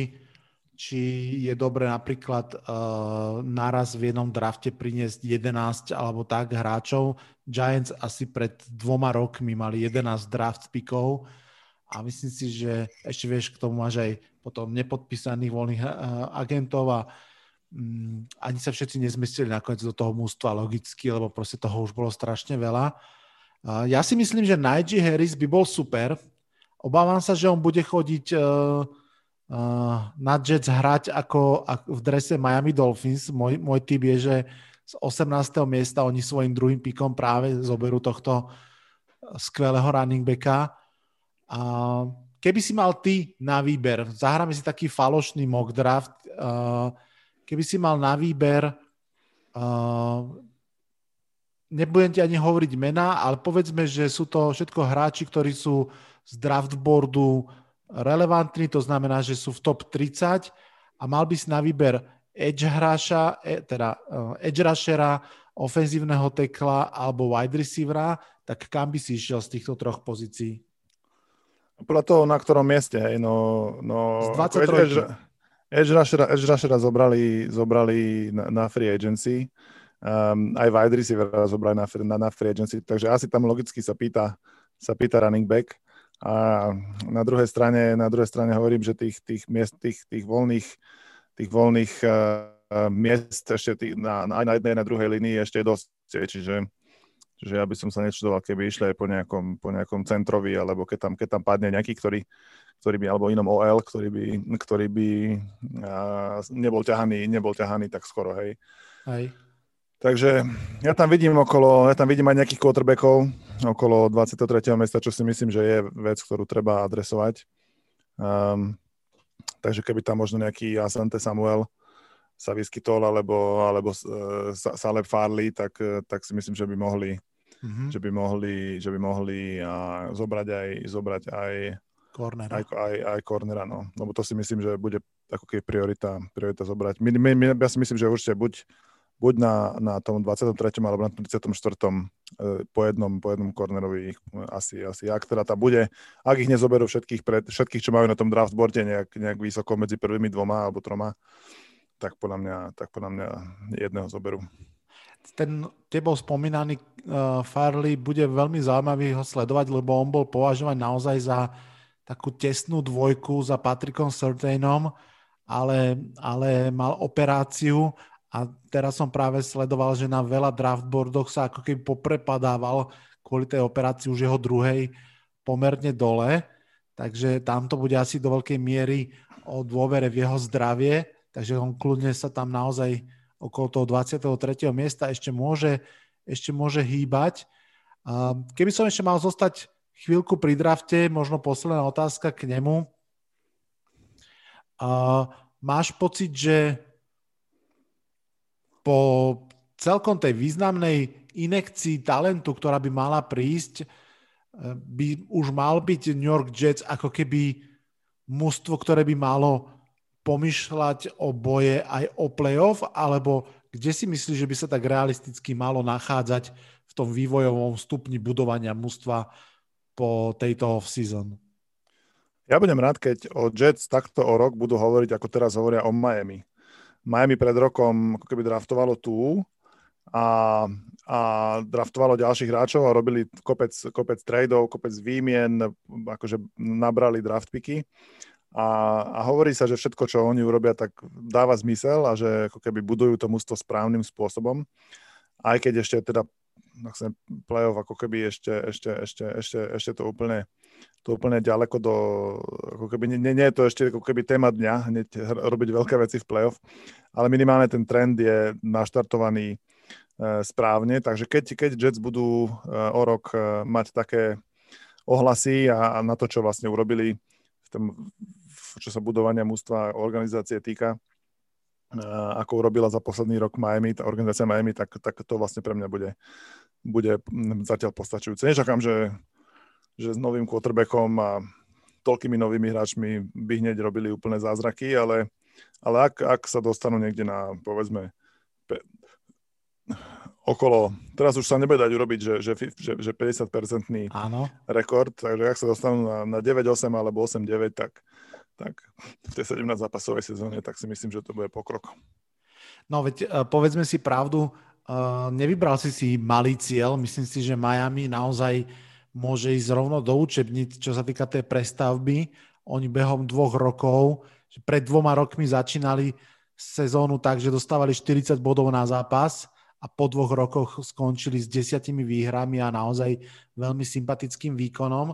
či je dobre napríklad uh, naraz v jednom drafte priniesť 11 alebo tak hráčov. Giants asi pred dvoma rokmi mali 11 draft pikov, a myslím si, že ešte vieš, k tomu máš aj potom nepodpísaných voľných eh, agentov a um, ani sa všetci nezmestili nakoniec do toho mústva logicky, lebo proste toho už bolo strašne veľa. Uh, ja si myslím, že Najee Harris by bol super. Obávam sa, že on bude chodiť uh, uh, na Jets hrať ako, ako v drese Miami Dolphins. Môj, môj typ je, že z 18. miesta oni svojim druhým pikom práve zoberú tohto skvelého running backa a keby si mal ty na výber, zahráme si taký falošný mock draft, keby si mal na výber, nebudem ti ani hovoriť mená, ale povedzme, že sú to všetko hráči, ktorí sú z draftboardu relevantní, to znamená, že sú v top 30 a mal by si na výber edge hráša, e, teda edge rushera, ofenzívneho tekla alebo wide receivera, tak kam by si išiel z týchto troch pozícií? Podľa toho, na ktorom mieste, hej, no... no Z 23. Edge, Rushera, Edge Rushera zobrali, zobrali na, na free agency, um, aj wide receivera zobrali na, na, na free agency, takže asi tam logicky sa pýta, sa pýta running back. A na druhej strane, na druhej strane hovorím, že tých, tých miest, tých, tých voľných, tých voľných uh, miest ešte tých, na, aj na jednej, na druhej linii ešte je dosť, čiže Čiže ja by som sa nečudoval, keby išli aj po nejakom, po nejakom centrovi, alebo keď tam, keď tam padne nejaký, ktorý, ktorý by, alebo inom OL, ktorý by, ktorý by uh, nebol, ťahaný, nebol ťahaný tak skoro, hej. Hej. Takže ja tam vidím okolo, ja tam vidím aj nejakých quarterbackov okolo 23. miesta, čo si myslím, že je vec, ktorú treba adresovať. Um, takže keby tam možno nejaký Asante Samuel sa vyskytol, alebo, alebo uh, Saleb Farley, tak, tak si myslím, že by mohli, mm-hmm. že by mohli, že by mohli uh, zobrať aj, zobrať aj Cornera. Aj, aj, aj cornera, no. Lebo to si myslím, že bude ako keď priorita, priorita zobrať. My, my, my, ja si myslím, že určite buď, buď na, na tom 23. alebo na 34. Uh, po jednom, po jednom cornerovi asi, asi. Ak teda tá bude, ak ich nezoberú všetkých, pred, všetkých, čo majú na tom draftboarde nejak, nejak vysoko medzi prvými dvoma alebo troma, tak podľa mňa, tak podľa mňa jedného zoberú. ten tebou spomínaný uh, Farley bude veľmi zaujímavý ho sledovať, lebo on bol považovaný naozaj za takú tesnú dvojku za Patrickom Surtainom, ale, ale mal operáciu a teraz som práve sledoval, že na veľa draftboardoch sa ako keby poprepadával kvôli tej operácii už jeho druhej pomerne dole, takže tam to bude asi do veľkej miery o dôvere v jeho zdravie, takže on kľudne sa tam naozaj okolo toho 23. miesta ešte môže, ešte môže hýbať. Keby som ešte mal zostať chvíľku pri drafte, možno posledná otázka k nemu. Máš pocit, že po celkom tej významnej inekcii talentu, ktorá by mala prísť, by už mal byť New York Jets ako keby mužstvo, ktoré by malo pomýšľať o boje aj o playoff, alebo kde si myslíš, že by sa tak realisticky malo nachádzať v tom vývojovom stupni budovania mužstva po tejto off-season? Ja budem rád, keď o Jets takto o rok budú hovoriť, ako teraz hovoria o Miami. Miami pred rokom ako keby draftovalo tú a, a draftovalo ďalších hráčov a robili kopec, kopec tradeov, kopec výmien, akože nabrali draft picky a, a hovorí sa, že všetko, čo oni urobia, tak dáva zmysel a že ako keby budujú to mústvo správnym spôsobom. Aj keď ešte teda chcem, playoff ako keby ešte, ešte, ešte, ešte, ešte to úplne to úplne ďaleko do, ako keby, nie, nie je to ešte ako keby téma dňa, hneď robiť veľké veci v playoff, ale minimálne ten trend je naštartovaný e, správne, takže keď, keď Jets budú e, o rok e, mať také ohlasy a, a na to, čo vlastne urobili v tom, čo sa budovania mústva a organizácie týka, ako urobila za posledný rok Miami, tá organizácia Miami, tak, tak to vlastne pre mňa bude, bude zatiaľ postačujúce. Nečakám, že, že s novým quarterbackom a toľkými novými hráčmi by hneď robili úplné zázraky, ale, ale ak, ak sa dostanú niekde na, povedzme, pe, okolo, teraz už sa nebude dať urobiť, že, že, že, že 50-percentný rekord, takže ak sa dostanú na, na 9-8 alebo 8-9, tak, tak v tej 17 zápasovej sezóne, tak si myslím, že to bude pokrok. No veď uh, povedzme si pravdu, uh, nevybral si si malý cieľ, myslím si, že Miami naozaj môže ísť rovno do učebnic, čo sa týka tej prestavby. Oni behom dvoch rokov, že pred dvoma rokmi začínali sezónu tak, že dostávali 40 bodov na zápas a po dvoch rokoch skončili s desiatimi výhrami a naozaj veľmi sympatickým výkonom.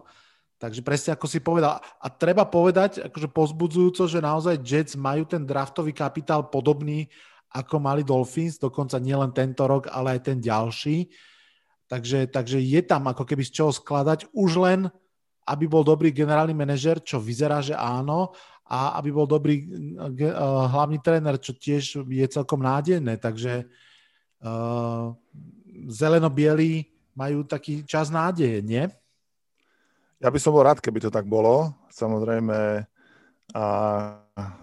Takže presne ako si povedal. A treba povedať, akože pozbudzujúco, že naozaj Jets majú ten draftový kapitál podobný, ako mali Dolphins, dokonca nielen tento rok, ale aj ten ďalší. Takže, takže je tam ako keby z čoho skladať už len, aby bol dobrý generálny manažer, čo vyzerá, že áno, a aby bol dobrý uh, hlavný tréner, čo tiež je celkom nádejné. Takže uh, zeleno-bielí majú taký čas nádeje, nie? Ja by som bol rád, keby to tak bolo. Samozrejme, a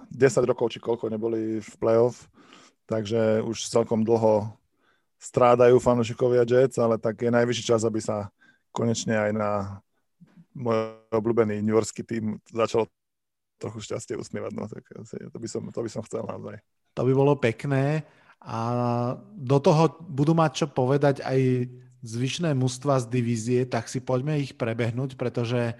10 rokov či koľko neboli v playoff, takže už celkom dlho strádajú fanúšikovia Jets, ale tak je najvyšší čas, aby sa konečne aj na môj obľúbený New Yorkský tým začalo trochu šťastie usmievať. No, tak to by som, to by som chcel naozaj. To by bolo pekné a do toho budú mať čo povedať aj zvyšné mužstva z divízie, tak si poďme ich prebehnúť, pretože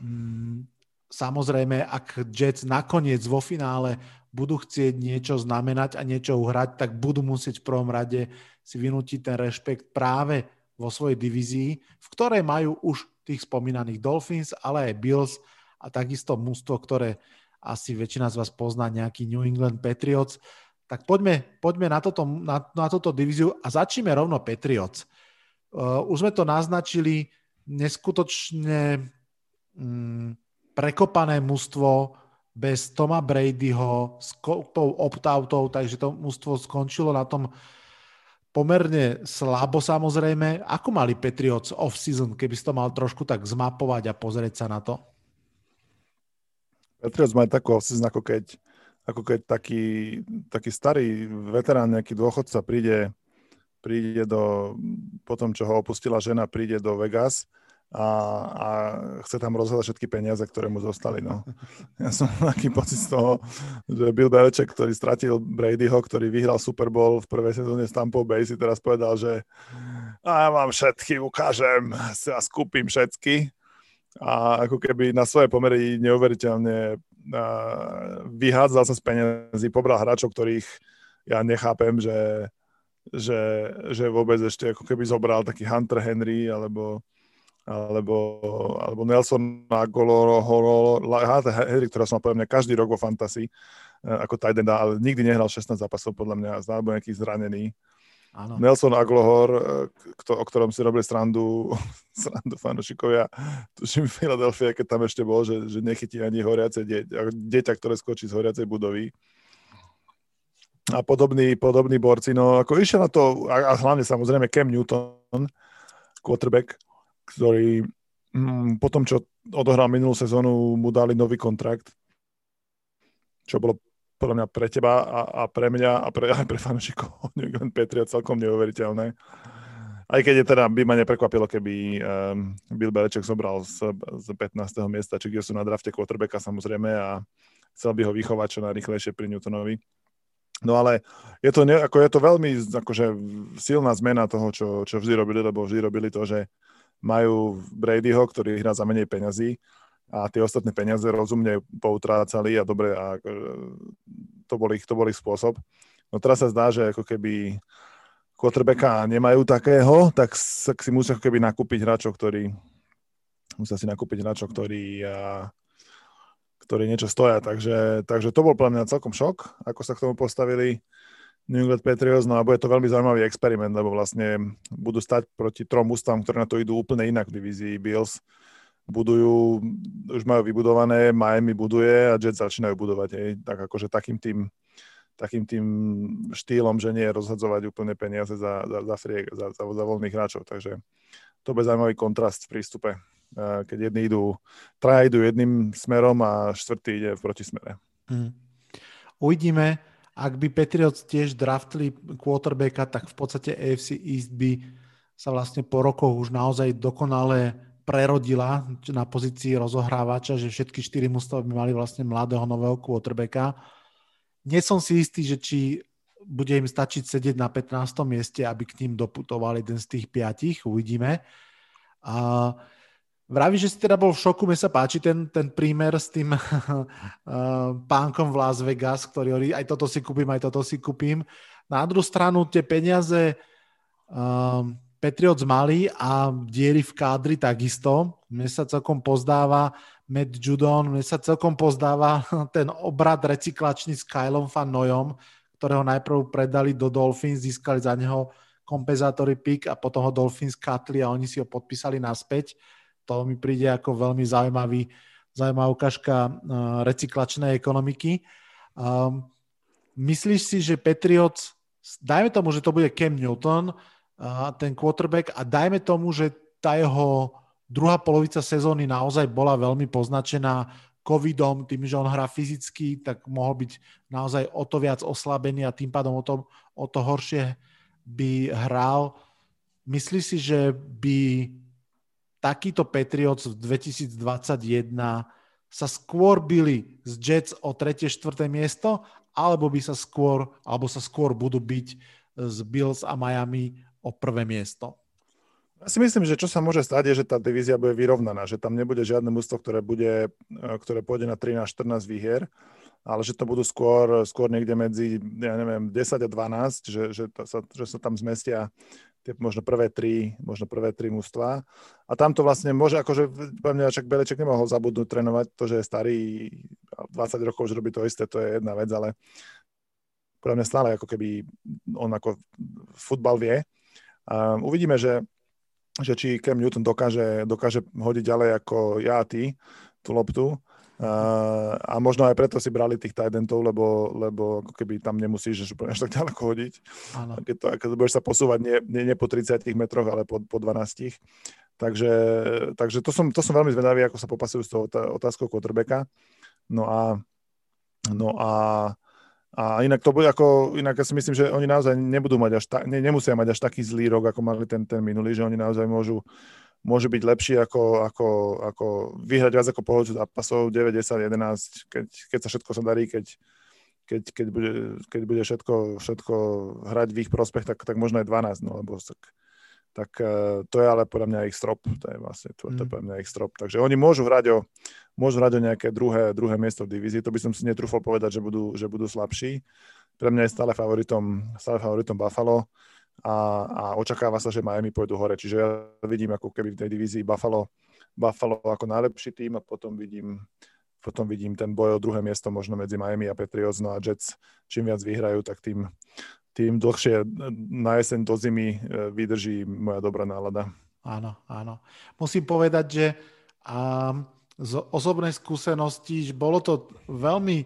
mm, samozrejme, ak Jets nakoniec vo finále budú chcieť niečo znamenať a niečo uhrať, tak budú musieť v prvom rade si vynútiť ten rešpekt práve vo svojej divízii, v ktorej majú už tých spomínaných Dolphins, ale aj Bills a takisto mústvo, ktoré asi väčšina z vás pozná, nejaký New England Patriots. Tak poďme, poďme na, toto, na, na toto divíziu a začneme rovno Patriots. Uh, už sme to naznačili, neskutočne um, prekopané mužstvo bez Toma Bradyho s kopou opt-outov, takže to mužstvo skončilo na tom pomerne slabo samozrejme. Ako mali Patriots off-season, keby si to mal trošku tak zmapovať a pozrieť sa na to? Patriots majú takú off-season, ako keď, ako keď taký, taký starý veterán, nejaký dôchodca príde príde do, po tom, čo ho opustila žena, príde do Vegas a, a chce tam rozhľadať všetky peniaze, ktoré mu zostali. No. (laughs) Ja som taký pocit z toho, že Bill Belichick, ktorý stratil Bradyho, ktorý vyhral Super Bowl v prvej sezóne s Tampa Bay, si teraz povedal, že a ja mám všetky, ukážem, a skúpim všetky. A ako keby na svoje pomery neuveriteľne vyhádzal sa z peniazy, pobral hráčov, ktorých ja nechápem, že, že, že vôbec ešte ako keby zobral taký Hunter Henry alebo alebo, alebo Nelson Agoloro, Henry, ktorá som povedal mňa každý rok vo Fantasy, ako tight end, ale nikdy nehral 16 zápasov podľa mňa, alebo nejaký zranený. Áno. Nelson Aglohor, eh, o ktorom si robili srandu, srandu fanošikovia, tuším v Philadelphia, keď tam ešte bol, že, že nechytí ani horiace dieťa, dieťa, ktoré skočí z horiacej budovy. A podobní, podobní borci, no ako išiel na to, a, a hlavne samozrejme Cam Newton, quarterback, ktorý mm, po tom, čo odohral minulú sezónu, mu dali nový kontrakt, čo bolo podľa mňa pre teba a, a pre mňa a pre, aj pre fanúšikov (laughs) New England Patriots celkom neuveriteľné. Aj keď je teda, by ma neprekvapilo, keby um, Bill Belichick zobral z, z 15. miesta, či kde sú na drafte quarterbacka samozrejme a chcel by ho vychovať čo najrychlejšie pri Newtonovi. No ale je to, ne, ako je to veľmi akože silná zmena toho, čo, čo vždy robili, lebo vždy robili to, že majú Bradyho, ktorý hrá za menej peňazí a tie ostatné peniaze rozumne poutrácali a dobre, a e, to bol ich, to bol ich spôsob. No teraz sa zdá, že ako keby quarterbacka nemajú takého, tak, tak si musia ako keby nakúpiť hráčov, ktorí musia si nakúpiť hráčov, ktorí, a, ktorí niečo stoja. Takže, takže to bol pre mňa celkom šok, ako sa k tomu postavili. New England Patriots, no a bude to veľmi zaujímavý experiment, lebo vlastne budú stať proti trom ústavom, ktoré na to idú úplne inak v divízii Bills. Budujú, už majú vybudované, Miami buduje a Jets začínajú budovať. Hej. Tak akože takým tým, takým tým štýlom, že nie je rozhadzovať úplne peniaze za, za, za, frie, za, za, za voľných hráčov. Takže to bude zaujímavý kontrast v prístupe, keď jedni idú, traja idú jedným smerom a štvrtý ide v protismere. Hmm. Uvidíme, ak by Patriots tiež draftli quarterbacka, tak v podstate AFC East by sa vlastne po rokoch už naozaj dokonale prerodila na pozícii rozohrávača, že všetky štyri mužstva by mali vlastne mladého nového quarterbacka. Nie som si istý, že či bude im stačiť sedieť na 15. mieste, aby k ním doputoval jeden z tých piatich, uvidíme. A Vravíš, že si teda bol v šoku, mi sa páči ten, ten prímer s tým uh, (laughs) pánkom v Las Vegas, ktorý hovorí, aj toto si kúpim, aj toto si kúpim. Na druhú stranu tie peniaze uh, Patriots mali a diery v kádri takisto. Mne sa celkom pozdáva Matt Judon, mne sa celkom pozdáva (laughs) ten obrad recyklačný s Kylom Fan Noyom, ktorého najprv predali do Dolphins, získali za neho kompenzátory pick a potom ho Dolphins katli a oni si ho podpísali naspäť to mi príde ako veľmi zaujímavý, zaujímavá ukážka uh, recyklačnej ekonomiky. Um, myslíš si, že Patriots, dajme tomu, že to bude Cam Newton, uh, ten quarterback a dajme tomu, že tá jeho druhá polovica sezóny naozaj bola veľmi poznačená covidom, tým, že on hrá fyzicky, tak mohol byť naozaj o to viac oslabený a tým pádom o to, o to horšie by hral. Myslíš si, že by takýto Patriots v 2021 sa skôr byli z Jets o 3. 4. miesto, alebo by sa skôr, alebo sa skôr budú byť z Bills a Miami o prvé miesto? Ja si myslím, že čo sa môže stať, je, že tá divízia bude vyrovnaná, že tam nebude žiadne mústvo, ktoré, bude, ktoré pôjde na 13-14 výhier, ale že to budú skôr, skôr niekde medzi, ja neviem, 10 a 12, že, že, to sa, že sa tam zmestia tie možno prvé tri, možno prvé tri mužstva. A tam to vlastne môže, akože pre mňa však Beleček nemohol zabudnúť trénovať to, že je starý 20 rokov, že robí to isté, to je jedna vec, ale pre mňa stále ako keby on ako futbal vie. A uvidíme, že, že či Cam Newton dokáže, dokáže hodiť ďalej ako ja a ty tú loptu Uh, a možno aj preto si brali tých tidentov, lebo, lebo ako keby tam nemusíš až, až tak ďaleko hodiť. Áno. Keď, to, keď budeš sa posúvať nie, nie, nie po 30 metroch, ale po, po 12. Takže, takže to, som, to som veľmi zvedavý, ako sa popasujú s tou otázkou quarterbacka. No a, no a, a inak to bude ako, inak ja si myslím, že oni naozaj nebudú mať až ta, ne, nemusia mať až taký zlý rok, ako mali ten, ten minulý, že oni naozaj môžu, môže byť lepší ako, ako, ako vyhrať viac ako polovicu zápasov, 9, 10, 11, keď, keď sa všetko sa darí, keď, keď, keď, bude, keď bude všetko, všetko hrať v ich prospech, tak, tak možno aj 12, no lebo tak, tak uh, to je ale podľa mňa ich strop, to je vlastne to, to je mm. podľa mňa ich strop. Takže oni môžu hrať o, môžu hrať o nejaké druhé, druhé miesto v divízii, to by som si netrúfal povedať, že budú, že budú slabší. Pre mňa je stále favoritom, stále favoritom Buffalo a, a očakáva sa, že Miami pôjdu hore. Čiže ja vidím ako keby v tej divízii Buffalo, Buffalo ako najlepší tým a potom vidím, potom vidím ten boj o druhé miesto možno medzi Miami a Patriots, no a Jets čím viac vyhrajú, tak tým, tým dlhšie na jeseň do zimy e, vydrží moja dobrá nálada. Áno, áno. Musím povedať, že um, z osobnej skúsenosti bolo to veľmi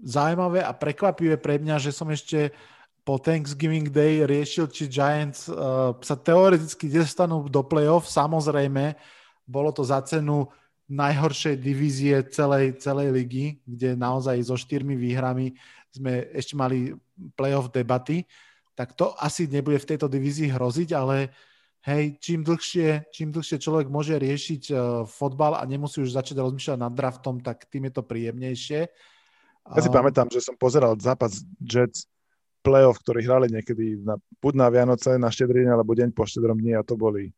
zaujímavé a prekvapivé pre mňa, že som ešte po Thanksgiving Day riešil, či Giants uh, sa teoreticky dostanú do playoff. Samozrejme, bolo to za cenu najhoršej divízie celej, celej ligy, kde naozaj so štyrmi výhrami sme ešte mali playoff debaty. Tak to asi nebude v tejto divízii hroziť, ale hej, čím dlhšie, čím dlhšie človek môže riešiť uh, fotbal a nemusí už začať rozmýšľať nad draftom, tak tým je to príjemnejšie. Ja si pamätám, že som pozeral zápas Jets playoff, ktorí hrali niekedy na, buď na Vianoce, na štedrine, alebo deň po štedrom dni a to boli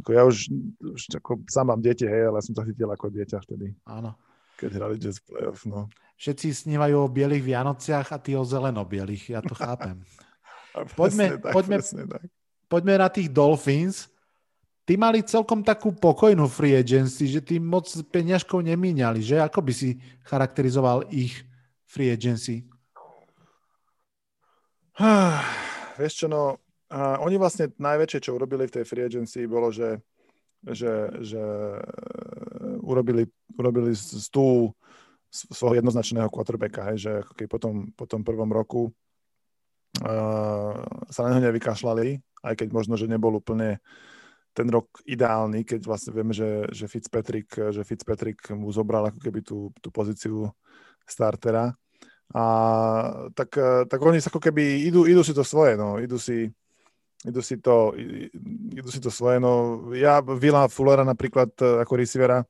ako ja už, už ako, sám mám deti, hej, ale som sa chytil ako dieťa vtedy. Áno. Keď hrali Jazz playoff, no. Všetci snívajú o bielých Vianociach a ty o zeleno-bielých, ja to chápem. (laughs) poďme, tak, poďme, tak. poďme na tých Dolphins. Ty mali celkom takú pokojnú free agency, že ty moc peňažkov nemíňali, že? Ako by si charakterizoval ich free agency? (sighs) Vieš čo, no, a oni vlastne najväčšie, čo urobili v tej free agency, bolo, že, že, že urobili, urobili z tú svojho jednoznačného quarterbacka, hej, že keď potom, po tom prvom roku uh, sa na neho nevykašľali, aj keď možno, že nebol úplne ten rok ideálny, keď vlastne vieme, že, že, Fitzpatrick, že Fitzpatrick mu zobral ako keby tú, tú pozíciu startera. A tak, e, tak oni sa ako keby idú, idú si to svoje, no, idú si, idú si to, idú si to svoje, no, ja Vila Fullera napríklad e, ako receivera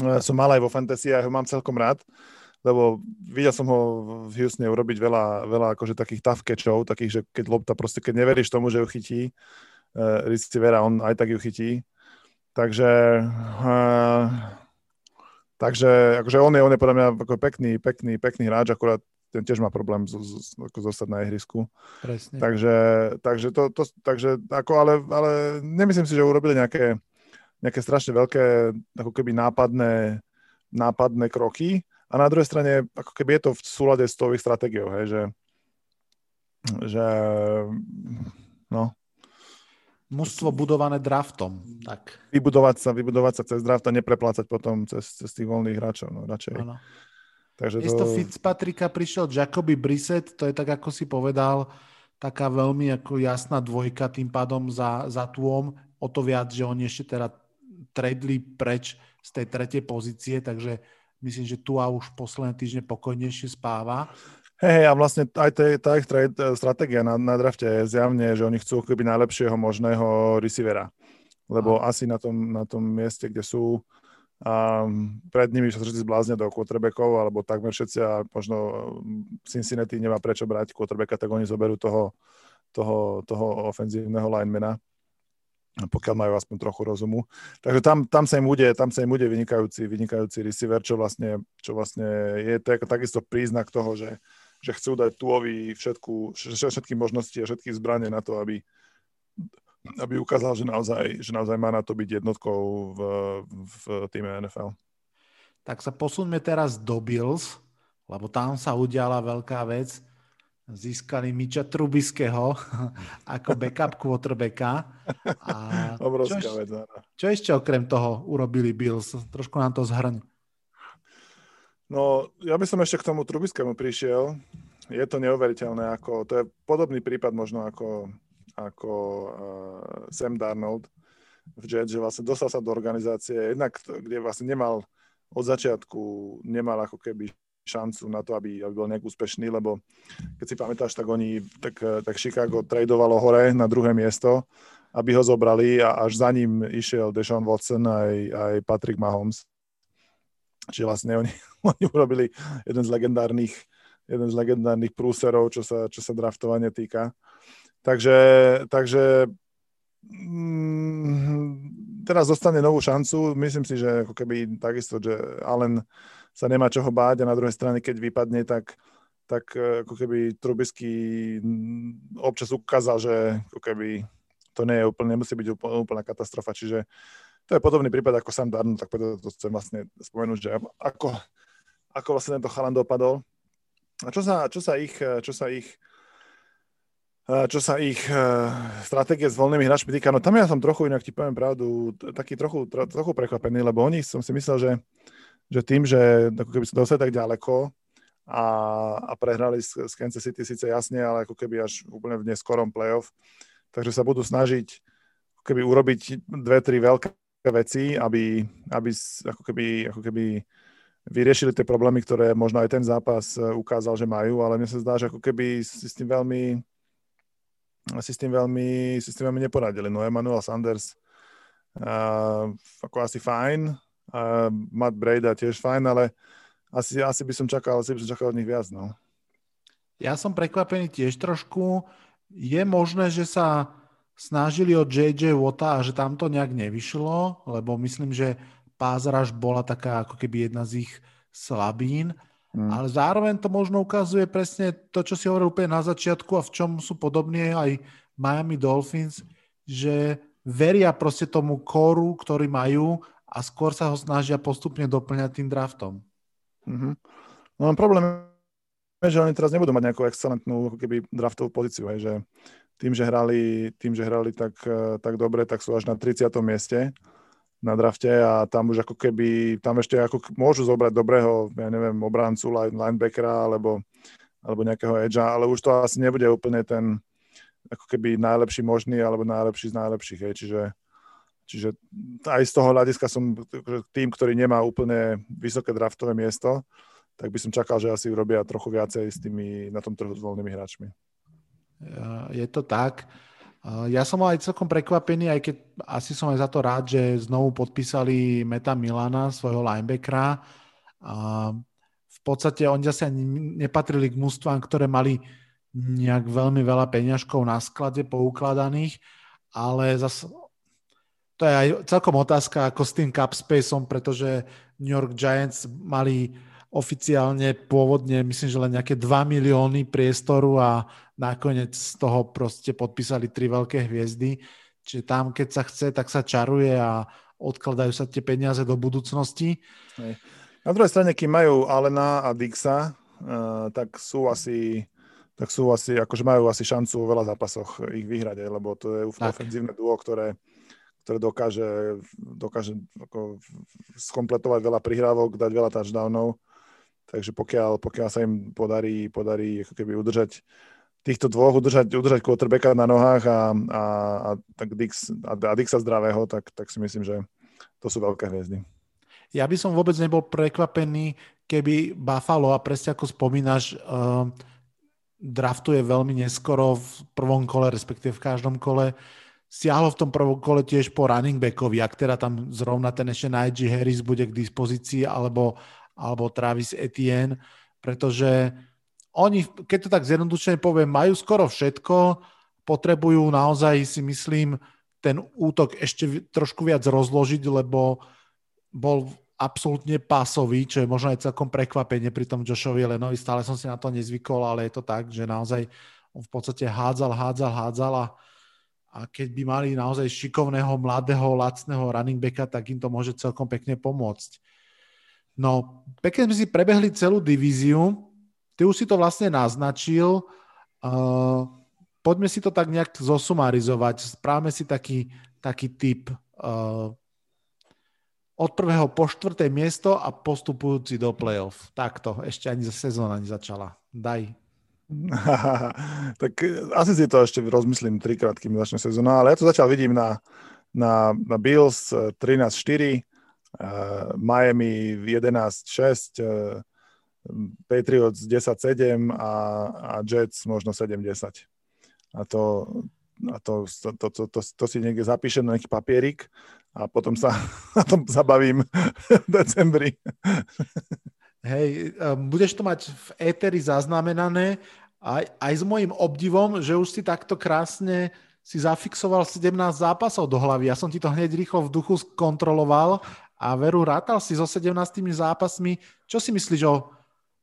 e, som mal aj vo fantasy a ho mám celkom rád, lebo videl som ho v Houstone urobiť veľa, veľa akože takých tough catchov, takých, že keď lopta proste, keď neveríš tomu, že ju chytí, uh, receivera, on aj tak ju chytí. Takže uh, Takže akože on je, on je podľa mňa ako pekný, pekný, pekný hráč, akurát ten tiež má problém z, z, ako zostať na ihrisku. Presne. Takže, takže, to, to, takže ako, ale, ale nemyslím si, že urobili nejaké, nejaké strašne veľké ako keby nápadné, nápadné kroky. A na druhej strane, ako keby je to v súlade s tou ich stratégiou, hej, že, že no, mužstvo budované draftom. Tak. Vybudovať sa, vybudovať sa cez draft a nepreplácať potom cez, cez tých voľných hráčov. No, radšej. Ano. Takže to... Fitzpatricka prišiel Jacoby Brissett, to je tak, ako si povedal, taká veľmi ako jasná dvojka tým pádom za, za tôm. O to viac, že oni ešte teda tradli preč z tej tretej pozície, takže myslím, že tu a už posledné týždne pokojnejšie spáva. Hej, a vlastne aj tá ich trade, stratégia na, na drafte je zjavne, že oni chcú keby najlepšieho možného receivera. Lebo asi na tom, na tom mieste, kde sú, a pred nimi sa všetci zbláznia do quarterbackov, alebo takmer všetci a možno Cincinnati nemá prečo brať quarterbacka, tak oni zoberú toho, toho, toho ofenzívneho linemana pokiaľ majú aspoň trochu rozumu. Takže tam, tam, sa im bude, tam sa im bude vynikajúci, vynikajúci receiver, čo vlastne, čo vlastne je to takisto príznak toho, že, že chcú dať Tuovi všetku, všetky možnosti a všetky zbranie na to, aby, aby ukázal, že naozaj, že naozaj má na to byť jednotkou v, v týme NFL. Tak sa posuňme teraz do Bills, lebo tam sa udiala veľká vec. Získali Miča Trubiského (laughs) ako backup quarterbacka. A (laughs) Obrovská čo, vec, Čo ešte okrem toho urobili Bills? Trošku nám to zhrň. No, ja by som ešte k tomu Trubiskému prišiel. Je to neuveriteľné, ako, to je podobný prípad možno ako, ako uh, Sam Darnold v Jet, že vlastne dostal sa do organizácie, jednak kde vlastne nemal od začiatku, nemal ako keby šancu na to, aby, aby bol nejak úspešný, lebo keď si pamätáš, tak oni, tak, tak Chicago tradovalo hore na druhé miesto aby ho zobrali a až za ním išiel Deshaun Watson aj, aj Patrick Mahomes. Čiže vlastne oni, (laughs) oni urobili jeden z legendárnych, jeden z legendárnych prúserov, čo sa, čo sa draftovania týka. Takže, takže mm, teraz dostane novú šancu. Myslím si, že ako keby takisto, že Allen sa nemá čoho báť a na druhej strane, keď vypadne, tak, tak e, ako keby Trubisky mm, občas ukázal, že ako keby to nie je úplne, nemusí byť úplná katastrofa, čiže to je podobný prípad ako Sam Darnold, tak preto to chcem vlastne spomenúť, že ako, ako vlastne tento chalan dopadol. A čo sa, čo sa ich, čo sa ich čo sa ich stratégie s voľnými hráčmi týka, no tam ja som trochu, inak ti poviem pravdu, taký trochu, trochu prekvapený, lebo oni som si myslel, že, že tým, že ako keby sa dostali tak ďaleko a, a prehrali s, s Kansas City síce jasne, ale ako keby až úplne v neskorom playoff, takže sa budú snažiť keby urobiť dve, tri veľké veci, aby, aby ako, keby, ako keby vyriešili tie problémy, ktoré možno aj ten zápas e, ukázal, že majú, ale mne sa zdá, že ako keby si s tým veľmi si s tým veľmi, si s tým veľmi neporadili. No Emmanuel Sanders uh, ako asi fajn, uh, Matt Breda tiež fajn, ale asi, asi by som čakal, asi by som čakal od nich viac, no. Ja som prekvapený tiež trošku je možné, že sa snažili od JJ Wota a že tam to nejak nevyšlo, lebo myslím, že Pázraž bola taká ako keby jedna z ich slabín, mm. ale zároveň to možno ukazuje presne to, čo si hovoril úplne na začiatku a v čom sú podobní aj Miami Dolphins, že veria proste tomu kóru, ktorý majú a skôr sa ho snažia postupne doplňať tým draftom. Mm-hmm. No problém že oni teraz nebudú mať nejakú excelentnú ako keby draftovú pozíciu, hej, že tým, že hrali, tým, že hrali tak, eh, tak dobre, tak sú až na 30. mieste na drafte a tam už ako keby, tam ešte ako môžu zobrať dobrého, ja neviem, obrancu, linebackera alebo, alebo nejakého edgea, ale už to asi nebude úplne ten ako keby najlepší možný alebo najlepší z najlepších, hej, čiže Čiže aj z toho hľadiska som tým, ktorý nemá úplne vysoké draftové miesto, tak by som čakal, že asi urobia trochu viacej s tými, na tom trhu s voľnými hráčmi. Je to tak. Ja som aj celkom prekvapený, aj keď asi som aj za to rád, že znovu podpísali Meta Milana, svojho linebackera. V podstate oni zase nepatrili k mústvám, ktoré mali nejak veľmi veľa peňažkov na sklade poukladaných, ale zase to je aj celkom otázka ako s tým cap spaceom, pretože New York Giants mali oficiálne pôvodne myslím, že len nejaké 2 milióny priestoru a nakoniec z toho proste podpísali tri veľké hviezdy. Čiže tam, keď sa chce, tak sa čaruje a odkladajú sa tie peniaze do budúcnosti. Na druhej strane, kým majú Alena a Dixa, uh, tak sú asi tak sú asi, akože majú asi šancu v veľa zápasoch ich vyhrať, lebo to je ofenzívne duo, ktoré, ktoré dokáže, dokáže ako skompletovať veľa prihrávok, dať veľa touchdownov Takže pokiaľ, pokiaľ sa im podarí, podarí ako keby udržať týchto dvoch, udržať, udržať quarterbacka na nohách a, a, a, tak Dix, a, a Dixa zdravého, tak, tak si myslím, že to sú veľké hviezdy. Ja by som vôbec nebol prekvapený, keby Buffalo, a presne ako spomínaš, uh, draftuje veľmi neskoro v prvom kole, respektíve v každom kole, siahlo v tom prvom kole tiež po running backovi, ak teda tam zrovna ten ešte Najee Harris bude k dispozícii, alebo, alebo Travis Etienne, pretože oni, keď to tak zjednodušene poviem, majú skoro všetko, potrebujú naozaj si myslím ten útok ešte trošku viac rozložiť, lebo bol absolútne pásový, čo je možno aj celkom prekvapenie pri tom Joshovi Lenovi. Stále som si na to nezvykol, ale je to tak, že naozaj on v podstate hádzal, hádzal, hádzal a, a keď by mali naozaj šikovného, mladého, lacného running backa, tak im to môže celkom pekne pomôcť. No, pekne sme si prebehli celú divíziu. Ty už si to vlastne naznačil. Uh, poďme si to tak nejak zosumarizovať. Správame si taký, taký typ uh, od prvého po štvrté miesto a postupujúci do playoff. Takto, ešte ani za sezóna nezačala. Daj. (laughs) tak eh, asi si to ešte rozmyslím trikrát, kým začne sezóna, ale ja to začal vidím na, na, na Bills 13-4, Uh, Miami 11-6, uh, Patriots 10-7 a, a Jets možno 7-10. A to, a to, to, to, to, to, si niekde zapíšem na nejaký papierik a potom sa (laughs) na tom zabavím v decembri. Hej, budeš to mať v éteri zaznamenané aj, aj s môjim obdivom, že už si takto krásne si zafixoval 17 zápasov do hlavy. Ja som ti to hneď rýchlo v duchu skontroloval a veru rátal si so 17 zápasmi. Čo si myslíš o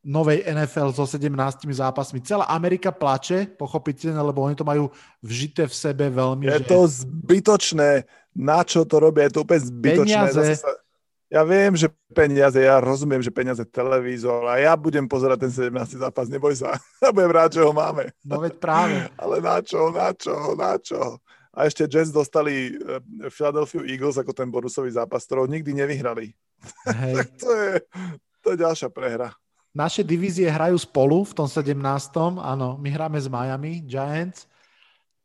novej NFL so 17 zápasmi. Celá Amerika plače, pochopiteľne, lebo oni to majú vžité v sebe veľmi. Je že... to zbytočné. Na čo to robia? Je to úplne zbytočné. Peniaze. sa... Ja viem, že peniaze, ja rozumiem, že peniaze televízor a ja budem pozerať ten 17. zápas, neboj sa. (laughs) Ja budem rád, že ho máme. No veď práve. (laughs) Ale na čo, na čo, na čo? A ešte Jets dostali eh, Philadelphia Eagles ako ten bonusový zápas, ktorou nikdy nevyhrali. (laughs) Hej. tak to je, to je ďalšia prehra. Naše divízie hrajú spolu v tom 17. Áno, my hráme s Miami Giants.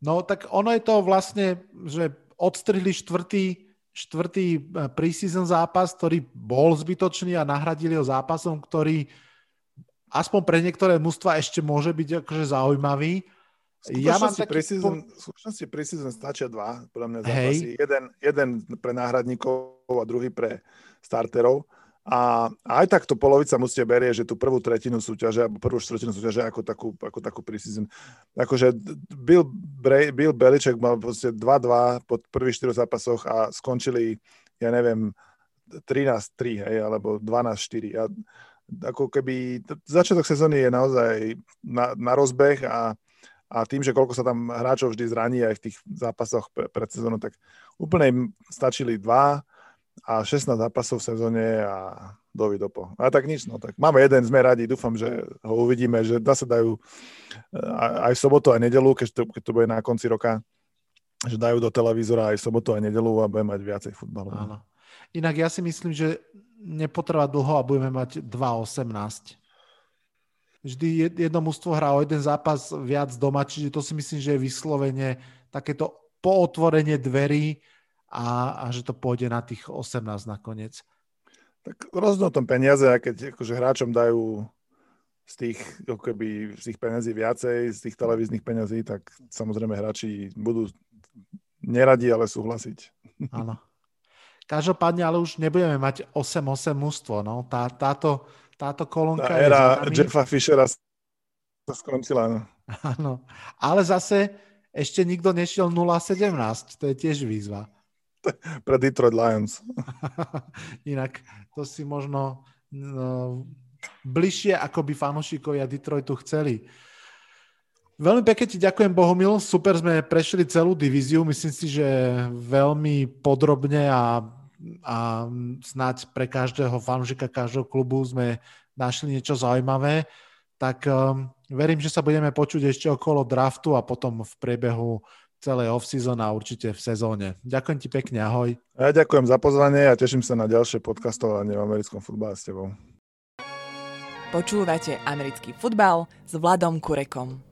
No tak ono je to vlastne, že odstrihli štvrtý, štvrtý eh, preseason zápas, ktorý bol zbytočný a nahradili ho zápasom, ktorý aspoň pre niektoré mužstva ešte môže byť akože zaujímavý. Ja mám taký... preseason, v skutočnosti preseason stačia dva, podľa mňa zápasy. Jeden, jeden pre náhradníkov a druhý pre starterov. A aj takto polovica musíte berie, že tú prvú tretinu súťaže, alebo prvú štvrtinu súťaže ako takú, ako takú preseason. Akože Bill, Bray, Bill Beliček mal proste 2-2 po prvých štyroch zápasoch a skončili, ja neviem, 13-3, hej, alebo 12-4. A ako keby začiatok sezóny je naozaj na, na rozbeh a, a tým, že koľko sa tam hráčov vždy zraní aj v tých zápasoch pre, pred sezónou, tak úplne im stačili dva a 16 zápasov v sezóne a dovidopo. A tak nič, no tak máme jeden, sme radi, dúfam, že ho uvidíme, že da sa dajú eh, aj sobotu, aj nedelu, keď to, keď to bude na konci roka, že dajú do televízora aj sobotu, aj nedelu a budeme mať viacej futbalu. Áno. Inak ja si myslím, že nepotrvá dlho a budeme mať 2-18. Vždy jedno mužstvo hrá o jeden zápas viac doma, čiže to si myslím, že je vyslovene takéto pootvorenie dverí a, a že to pôjde na tých 18 nakoniec. Tak rozhodnú tom peniaze a keď akože hráčom dajú z tých, keby, z tých peniazí viacej, z tých televíznych peniazí, tak samozrejme hráči budú neradi, ale súhlasiť. Áno. Každopádne, ale už nebudeme mať 8-8 mústvo. No. Tá, táto, táto kolónka Tá éra Jeffa Fishera sa skončila. No. Áno. Ale zase ešte nikto nešiel 0-17. To je tiež výzva. (laughs) pre Detroit Lions. (laughs) Inak to si možno no, bližšie, ako by fanúšikovia Detroitu chceli. Veľmi pekne ti ďakujem, Bohumil. Super sme prešli celú divíziu. Myslím si, že veľmi podrobne a, a snáď pre každého fanúšika, každého klubu sme našli niečo zaujímavé. Tak um, verím, že sa budeme počuť ešte okolo draftu a potom v priebehu celej off-season a určite v sezóne. Ďakujem ti pekne, ahoj. Ja ďakujem za pozvanie a teším sa na ďalšie podcastovanie v americkom futbale s tebou. Počúvate americký futbal s Vladom Kurekom.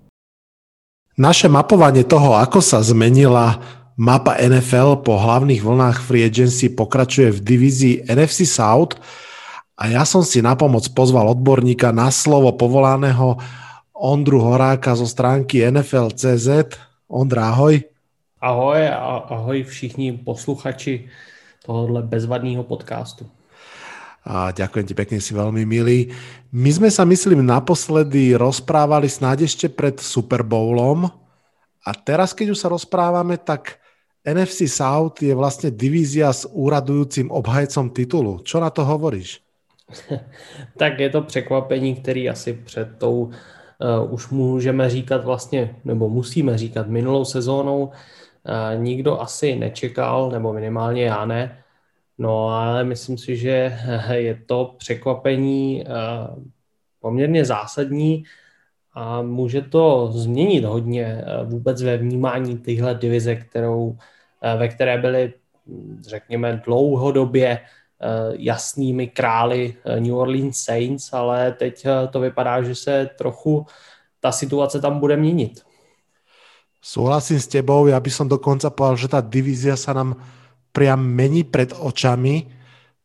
Naše mapovanie toho, ako sa zmenila mapa NFL po hlavných vlnách free agency pokračuje v divízii NFC South a ja som si na pomoc pozval odborníka na slovo povolaného Ondru Horáka zo stránky NFL.cz. Ondra, ahoj. Ahoj a ahoj všichni posluchači tohohle bezvadného podcastu. A ďakujem ti pekne, si veľmi milý. My sme sa, myslím, naposledy rozprávali snáď ešte pred Super Bowlom a teraz, keď už sa rozprávame, tak NFC South je vlastne divízia s úradujúcim obhajcom titulu. Čo na to hovoríš? (laughs) tak je to překvapení, který asi před tou uh, už můžeme říkat vlastně, nebo musíme říkat minulou sezónou, uh, nikdo asi nečekal, nebo minimálně já ne, no ale myslím si, že (laughs) je to překvapení uh, poměrně zásadní a může to změnit hodně vůbec ve vnímání téhle divize, kterou, ve které byly, řekněme, dlouhodobě jasnými krály New Orleans Saints, ale teď to vypadá, že se trochu tá situace tam bude měnit. Súhlasím s tebou, ja by som dokonca povedal, že tá divízia sa nám priam mení pred očami.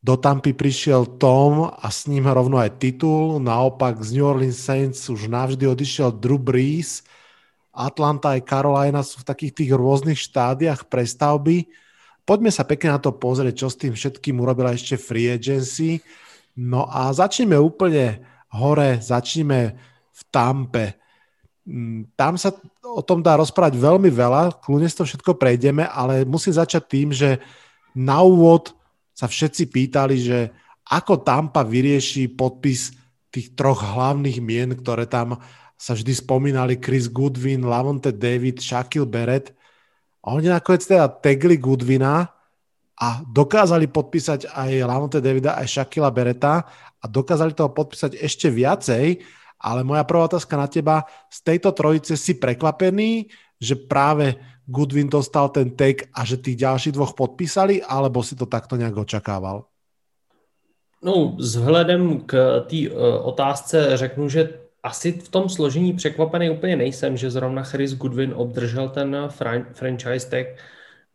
Do Tampy prišiel Tom a s ním rovno aj titul. Naopak z New Orleans Saints už navždy odišiel Drew Brees Atlanta aj Carolina sú v takých tých rôznych štádiách prestavby. Poďme sa pekne na to pozrieť, čo s tým všetkým urobila ešte free agency. No a začneme úplne hore, začneme v Tampe. Mm, tam sa o tom dá rozprávať veľmi veľa, kľudne si to všetko prejdeme, ale musím začať tým, že na úvod sa všetci pýtali, že ako Tampa vyrieši podpis tých troch hlavných mien, ktoré tam sa vždy spomínali, Chris Goodwin, Lavonte David, Shaquille Barrett. A oni nakoniec teda tegli Goodwina a dokázali podpísať aj Lavonte Davida, aj Shaquilla Beretta a dokázali toho podpísať ešte viacej, ale moja prvá otázka na teba, z tejto trojice si prekvapený, že práve Goodwin dostal ten take a že tých ďalších dvoch podpísali, alebo si to takto nejak očakával? No, vzhledem k té uh, otázce řeknu, že asi v tom složení překvapený úplně nejsem, že zrovna Chris Goodwin obdržel ten fran- franchise tag,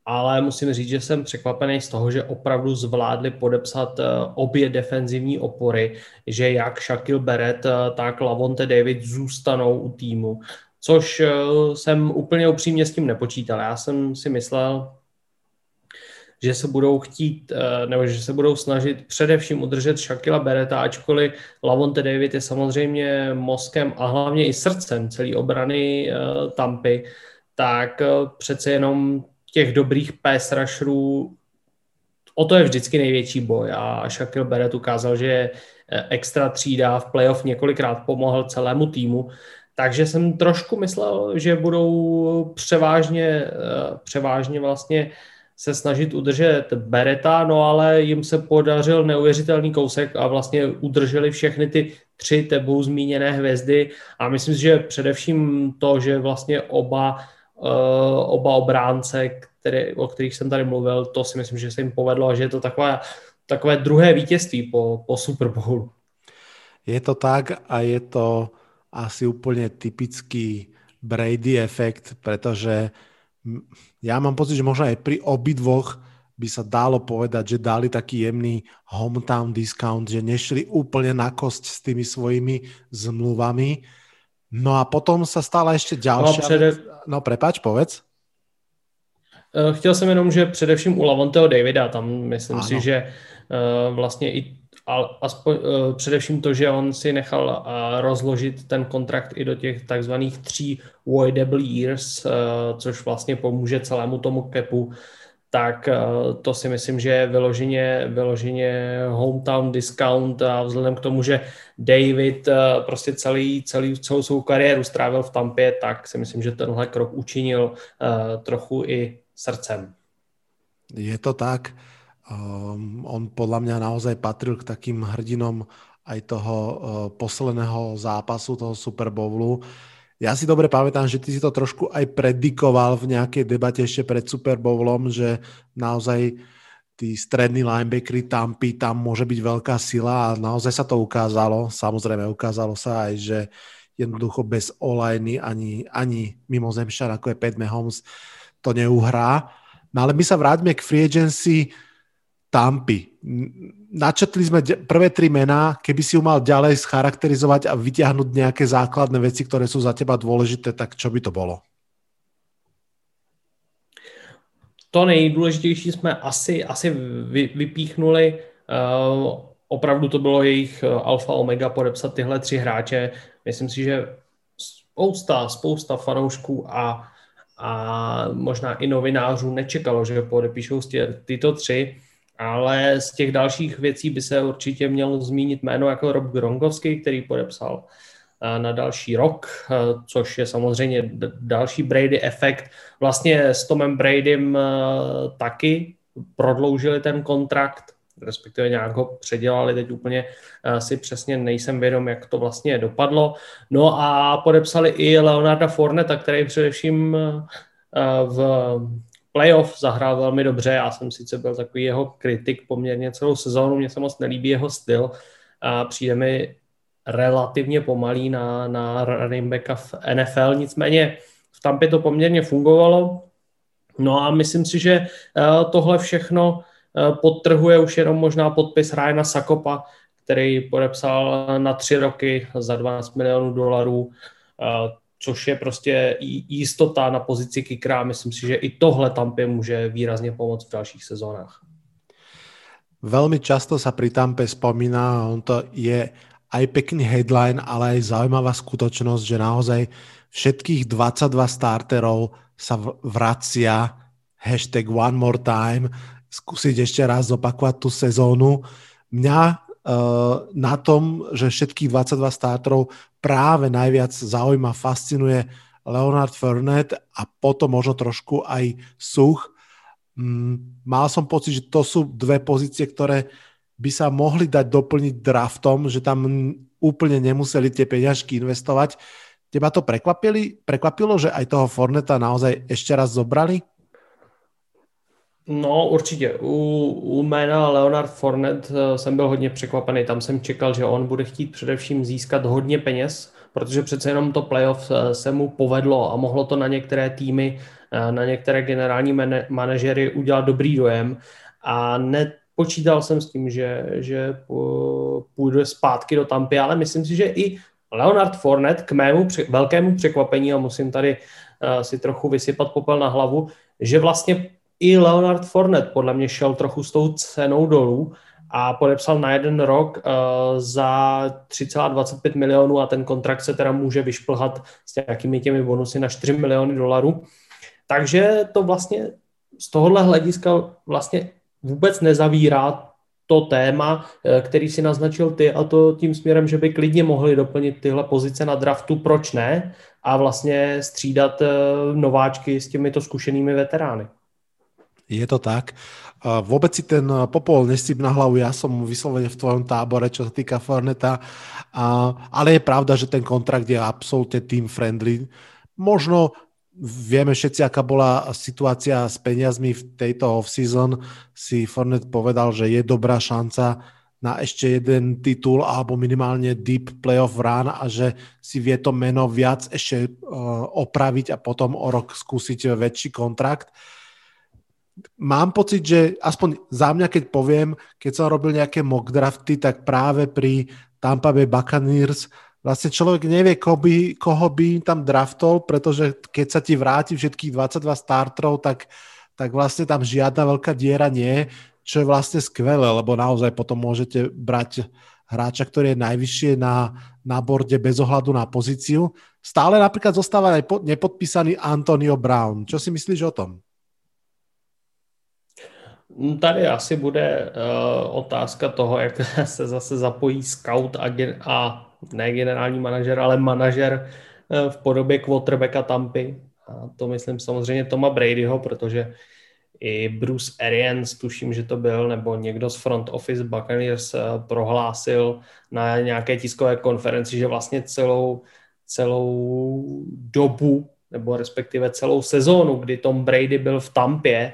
ale musím říct, že jsem překvapený z toho, že opravdu zvládli podepsat uh, obě defenzivní opory, že jak Shaquille Barrett, uh, tak Lavonte David zůstanou u týmu, což uh, jsem úplně upřímně s tím nepočítal. Já jsem si myslel, že se budou chtít, eh, nebo že se budou snažit především udržet Shakila Bereta, ačkoliv Lavonte David je samozřejmě mozkem a hlavně i srdcem celé obrany eh, Tampy, tak eh, přece jenom těch dobrých pass rusherů o to je vždycky největší boj a Shaquille Barrett ukázal, že je extra třída v playoff několikrát pomohl celému týmu, takže jsem trošku myslel, že budou převážně, převážně vlastně se snažit udržet Bereta, no ale jim se podařil neuvěřitelný kousek a vlastně udrželi všechny ty tři tebou zmíněné hvězdy a myslím si, že především to, že vlastně oba, uh, oba obránce, které, o kterých jsem tady mluvil, to si myslím, že se jim povedlo a že je to takové, takové druhé vítězství po, po Super Bowlu. Je to tak a je to asi úplne typický Brady efekt, pretože ja mám pocit, že možno aj pri obidvoch by sa dalo povedať, že dali taký jemný hometown discount, že nešli úplne na kosť s tými svojimi zmluvami. No a potom sa stala ešte ďalšia... No, přede... no prepač, povedz. Eh, chtěl jsem jenom, že především u Lavonteho Davida, tam myslím ano. si, že uh, vlastně i aspoň, uh, především to, že on si nechal uh, rozložit ten kontrakt i do těch takzvaných tří voidable years, uh, což vlastně pomůže celému tomu capu, tak to si myslím, že je vyloženě, vyloženě hometown discount a vzhledem k tomu, že David prostě celý, celý, celou svou kariéru strávil v Tampě, tak si myslím, že tenhle krok učinil trochu i srdcem. Je to tak. Um, on podľa mňa naozaj patril k takým hrdinom aj toho uh, posledného zápasu, toho Super Bowlu. Ja si dobre pamätám, že ty si to trošku aj predikoval v nejakej debate ešte pred Super Bowlom, že naozaj tí strední linebackery Tampy, tam môže byť veľká sila a naozaj sa to ukázalo. Samozrejme ukázalo sa aj, že jednoducho bez olajny ani, ani mimozemšťan ako je Pat Mahomes to neuhrá. No ale my sa vráťme k free agency Tampy. Načetli sme prvé tri mená, keby si ju mal ďalej scharakterizovať a vyťahnuť nejaké základné veci, ktoré sú za teba dôležité, tak čo by to bolo? To nejdůležitější jsme asi, asi vy, vypíchnuli. Uh, opravdu to bylo jejich uh, alfa omega podepsat tyhle tři hráče. Myslím si, že spousta, spousta fanoušků a, a možná i novinářů nečekalo, že podepíšou tyto tři ale z těch dalších věcí by se určitě mělo zmínit jméno jako Rob Grongovský, který podepsal eh, na další rok, eh, což je samozřejmě další Brady efekt. Vlastně s Tomem Bradym eh, taky prodloužili ten kontrakt, respektive nějak ho předělali, teď úplně si přesně nejsem vědom, jak to vlastně dopadlo. No a podepsali i Leonarda Forneta, který především v playoff zahrál velmi dobře, já jsem sice byl takový jeho kritik poměrně celou sezónu, mně se moc nelíbí jeho styl a přijde mi relativně pomalý na, na running backa v NFL, nicméně v Tampě to poměrně fungovalo, no a myslím si, že eh, tohle všechno eh, podtrhuje už jenom možná podpis Ryana Sakopa, který podepsal na tři roky za 12 milionů dolarů. Eh, což je prostě jistota na pozici kikra. Myslím si, že i tohle Tampě může výrazně pomoct v dalších sezónách. Veľmi často sa pri Tampe spomína, on to je aj pekný headline, ale aj zaujímavá skutočnosť, že naozaj všetkých 22 starterov sa vracia hashtag one more time, skúsiť ešte raz zopakovať tú sezónu. Mňa uh, na tom, že všetkých 22 starterov práve najviac zaujíma, fascinuje Leonard Fournette a potom možno trošku aj Such, Mm, mal som pocit, že to sú dve pozície, ktoré by sa mohli dať doplniť draftom, že tam úplne nemuseli tie peňažky investovať. Teba to prekvapili, prekvapilo, že aj toho Forneta naozaj ešte raz zobrali? No určitě. U, u jména Leonard Fornet eh, jsem byl hodně překvapený. Tam jsem čekal, že on bude chtít především získat hodně peněz, protože přece jenom to playoff eh, se mu povedlo a mohlo to na některé týmy Eh, na některé generální manažery udělat dobrý dojem a nepočítal jsem s tím, že, že půjde zpátky do Tampy, ale myslím si, že i Leonard Fournette k mému velkému překvapení, a musím tady uh, si trochu vysypat popel na hlavu, že vlastně i Leonard Fournette podle mě šel trochu s tou cenou dolů a podepsal na jeden rok uh, za 3,25 milionů a ten kontrakt se teda může vyšplhat s nějakými těmi bonusy na 4 miliony dolarů. Takže to vlastně z tohohle hlediska vlastně vůbec nezavírá to téma, eh, který si naznačil ty a to tím směrem, že by klidně mohli doplnit tyhle pozice na draftu, proč ne? A vlastně střídat eh, nováčky s těmito zkušenými veterány. Je to tak. Vôbec si ten popol nesíp na hlavu, ja som vyslovene v tvojom tábore, čo sa týka Forneta, ale je pravda, že ten kontrakt je absolútne team friendly. Možno vieme všetci, aká bola situácia s peniazmi v tejto off-season. Si Fornet povedal, že je dobrá šanca na ešte jeden titul alebo minimálne deep playoff run a že si vie to meno viac ešte uh, opraviť a potom o rok skúsiť väčší kontrakt. Mám pocit, že aspoň za mňa, keď poviem, keď som robil nejaké mock drafty, tak práve pri Tampa Bay Buccaneers vlastne človek nevie, koho by, koho by tam draftol, pretože keď sa ti vráti všetkých 22 starterov, tak, tak vlastne tam žiadna veľká diera nie, čo je vlastne skvelé, lebo naozaj potom môžete brať hráča, ktorý je najvyššie na, na borde bez ohľadu na pozíciu. Stále napríklad zostáva aj nepodpísaný Antonio Brown. Čo si myslíš o tom? Tady asi bude uh, otázka toho, jak (laughs) se zase zapojí scout a, a ne generální manažer, ale manažer eh, v podobě quarterbacka Tampy. A to myslím samozřejmě Toma Bradyho, protože i Bruce Arians, tuším, že to byl, nebo někdo z front office Buccaneers eh, prohlásil na nějaké tiskové konferenci, že vlastně celou, celou dobu, nebo respektive celou sezónu, kdy Tom Brady byl v Tampě,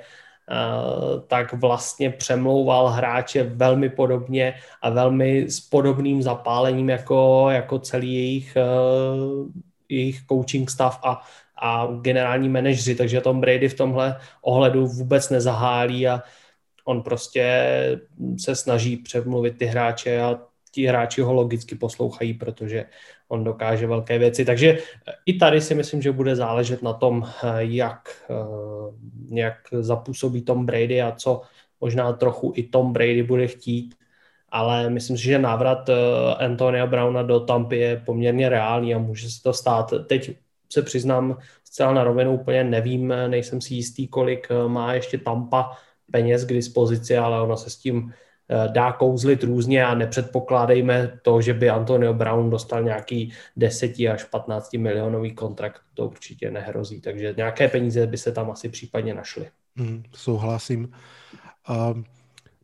tak vlastně přemlouval hráče velmi podobně a velmi s podobným zapálením jako, jako celý jejich, eh, jejich coaching stav a, a generální manažři, takže Tom Brady v tomhle ohledu vůbec nezahálí a on prostě se snaží přemluvit ty hráče a ti hráči ho logicky poslouchají, protože on dokáže velké věci. Takže eh, i tady si myslím, že bude záležet na tom, eh, jak, eh, jak zapůsobí Tom Brady a co možná trochu i Tom Brady bude chtít. Ale myslím si, že návrat Antonia Browna do Tampy je poměrně reálný a může se to stát. Teď se přiznám zcela na rovinu, úplně nevím, nejsem si jistý, kolik má ještě Tampa peněz k dispozici, ale ono se s tím dá kouzlit různě a nepředpokládejme to, že by Antonio Brown dostal nějaký 10 až 15 milionový kontrakt, to určitě nehrozí, takže nějaké peníze by se tam asi případně našly. Mm, souhlasím. Uh,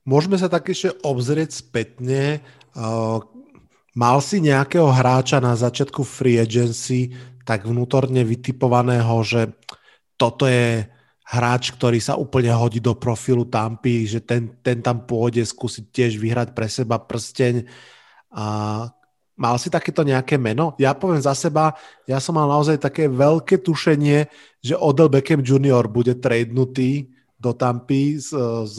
môžeme sa tak ešte obzrieť spätne. Uh, mal si nejakého hráča na začiatku free agency tak vnútorne vytipovaného, že toto je hráč, ktorý sa úplne hodí do profilu Tampy, že ten, ten tam pôjde skúsiť tiež vyhrať pre seba prsteň. A mal si takéto nejaké meno? Ja poviem za seba, ja som mal naozaj také veľké tušenie, že Odell Beckham Jr. bude tradenutý do Tampy z, z,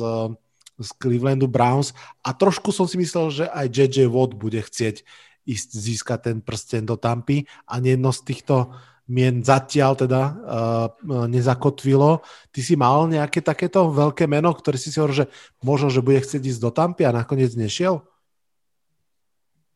z Clevelandu Browns a trošku som si myslel, že aj JJ Watt bude chcieť ísť získať ten prsten do Tampy a jedno z týchto mien zatiaľ teda uh, nezakotvilo. Ty si mal nejaké takéto veľké meno, ktoré si si hovoril, že možno, že bude chcieť ísť do Tampy a nakoniec nešiel?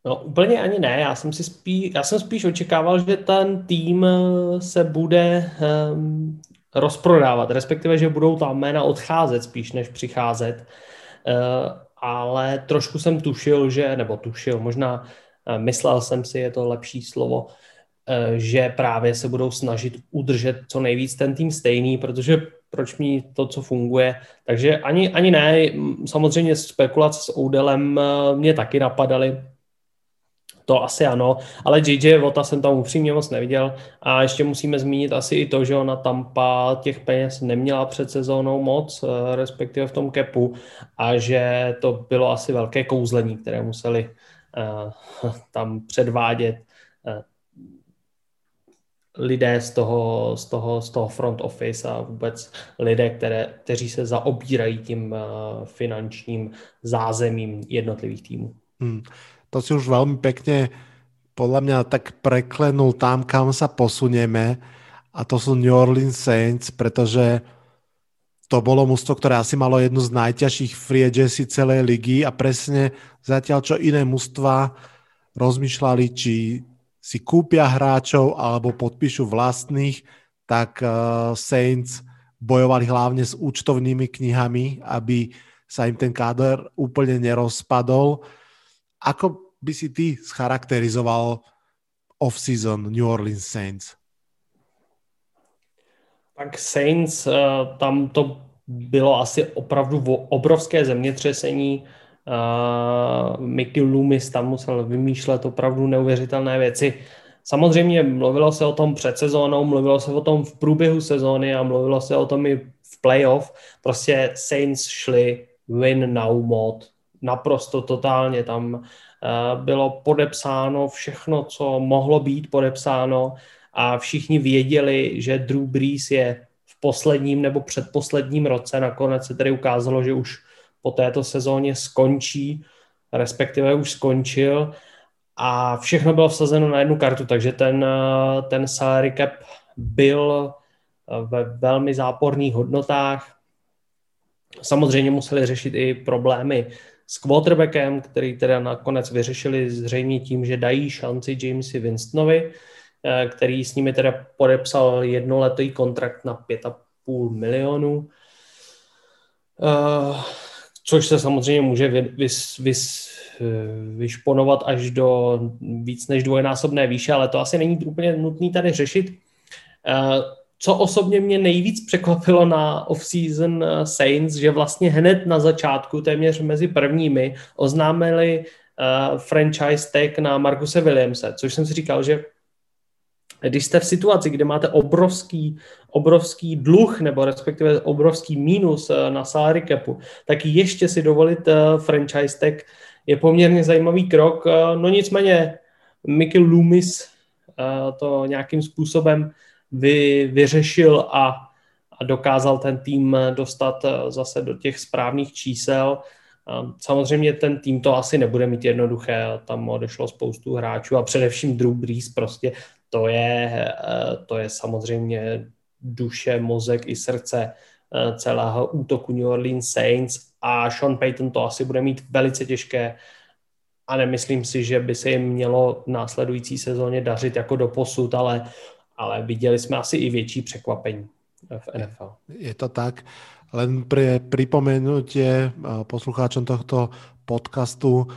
No úplně ani ne, já jsem, si spí, já jsem spíš očekával, že ten tým eh, se bude um, rozprodávat, respektive, že budou tam jména odcházet spíš, než přicházet. Uh, ale trošku jsem tušil, že, nebo tušil, možná uh, myslel jsem si, je to lepší slovo, uh, že právě se budou snažit udržet co nejvíc ten tým stejný, protože proč mít to, co funguje. Takže ani, ani ne, samozřejmě spekulace s Oudelem mě taky napadaly, to asi ano, ale JJ Vota jsem tam upřímně moc neviděl. A ještě musíme zmínit asi i to, že ona Tampa těch peněz neměla před sezónou moc, eh, respektive v tom kepu a že to bylo asi velké kouzlení, které museli uh, (laughs) tam předvádět lidé z toho, z, toho, z toho front office a vůbec lidé, které, kteří se zaobírají tím uh, finančním zázemím jednotlivých týmů. Hmm to si už veľmi pekne podľa mňa tak preklenul tam, kam sa posunieme a to sú New Orleans Saints, pretože to bolo mužstvo, ktoré asi malo jednu z najťažších free agency celej ligy a presne zatiaľ, čo iné mužstva rozmýšľali, či si kúpia hráčov alebo podpíšu vlastných, tak uh, Saints bojovali hlavne s účtovnými knihami, aby sa im ten káder úplne nerozpadol. Ako by si ty scharakterizoval off-season New Orleans Saints? Tak Saints, eh, tam to bylo asi opravdu obrovské zemětřesení. Uh, Mickey Loomis tam musel vymýšlet opravdu neuvěřitelné věci. Samozřejmě mluvilo se o tom před sezónou, mluvilo se o tom v průběhu sezóny a mluvilo se o tom i v playoff. Prostě Saints šli win now mod naprosto totálně. Tam eh, bylo podepsáno všechno, co mohlo být podepsáno a všichni věděli, že Drew Brees je v posledním nebo předposledním roce. Nakonec se tedy ukázalo, že už po této sezóně skončí, respektive už skončil a všechno bylo vsazeno na jednu kartu, takže ten, ten salary cap byl eh, ve velmi záporných hodnotách. Samozřejmě museli řešit i problémy s quarterbackem, který teda nakonec vyřešili zřejmě tím, že dají šanci Jamesi Winstonovi, eh, který s nimi teda podepsal jednoletý kontrakt na 5,5 milionů, eh, což se samozřejmě může vys, vys, eh, vyšponovat až do víc než dvojnásobné výše, ale to asi není úplně nutné tady řešit. Co osobně mě nejvíc překvapilo na off-season eh, Saints, že vlastně hned na začátku, téměř mezi prvními, oznámili franchise tag na Markuse Williamse, což jsem si říkal, že když jste v situaci, kde máte obrovský, obrovský dluh nebo respektive obrovský mínus eh, na salary capu, tak ještě si dovolit franchise tag je poměrně zajímavý krok. No nicméně Mickey Loomis to nějakým způsobem vy, vyřešil a, a dokázal ten tým dostat eh, zase do těch správných čísel. Samozřejmě ten tým to asi nebude mít jednoduché, tam odešlo spoustu hráčů a především Drew Brees prostě to je, eh, to je samozřejmě duše, mozek i srdce eh, celého útoku New Orleans Saints a Sean Payton to asi bude mít velice těžké a nemyslím si, že by se jim mělo v následující sezóně dařit jako do posud, ale ale viděli jsme asi i větší překvapení v NFL. Je to tak. Len pre pripomenutie poslucháčom tohto podcastu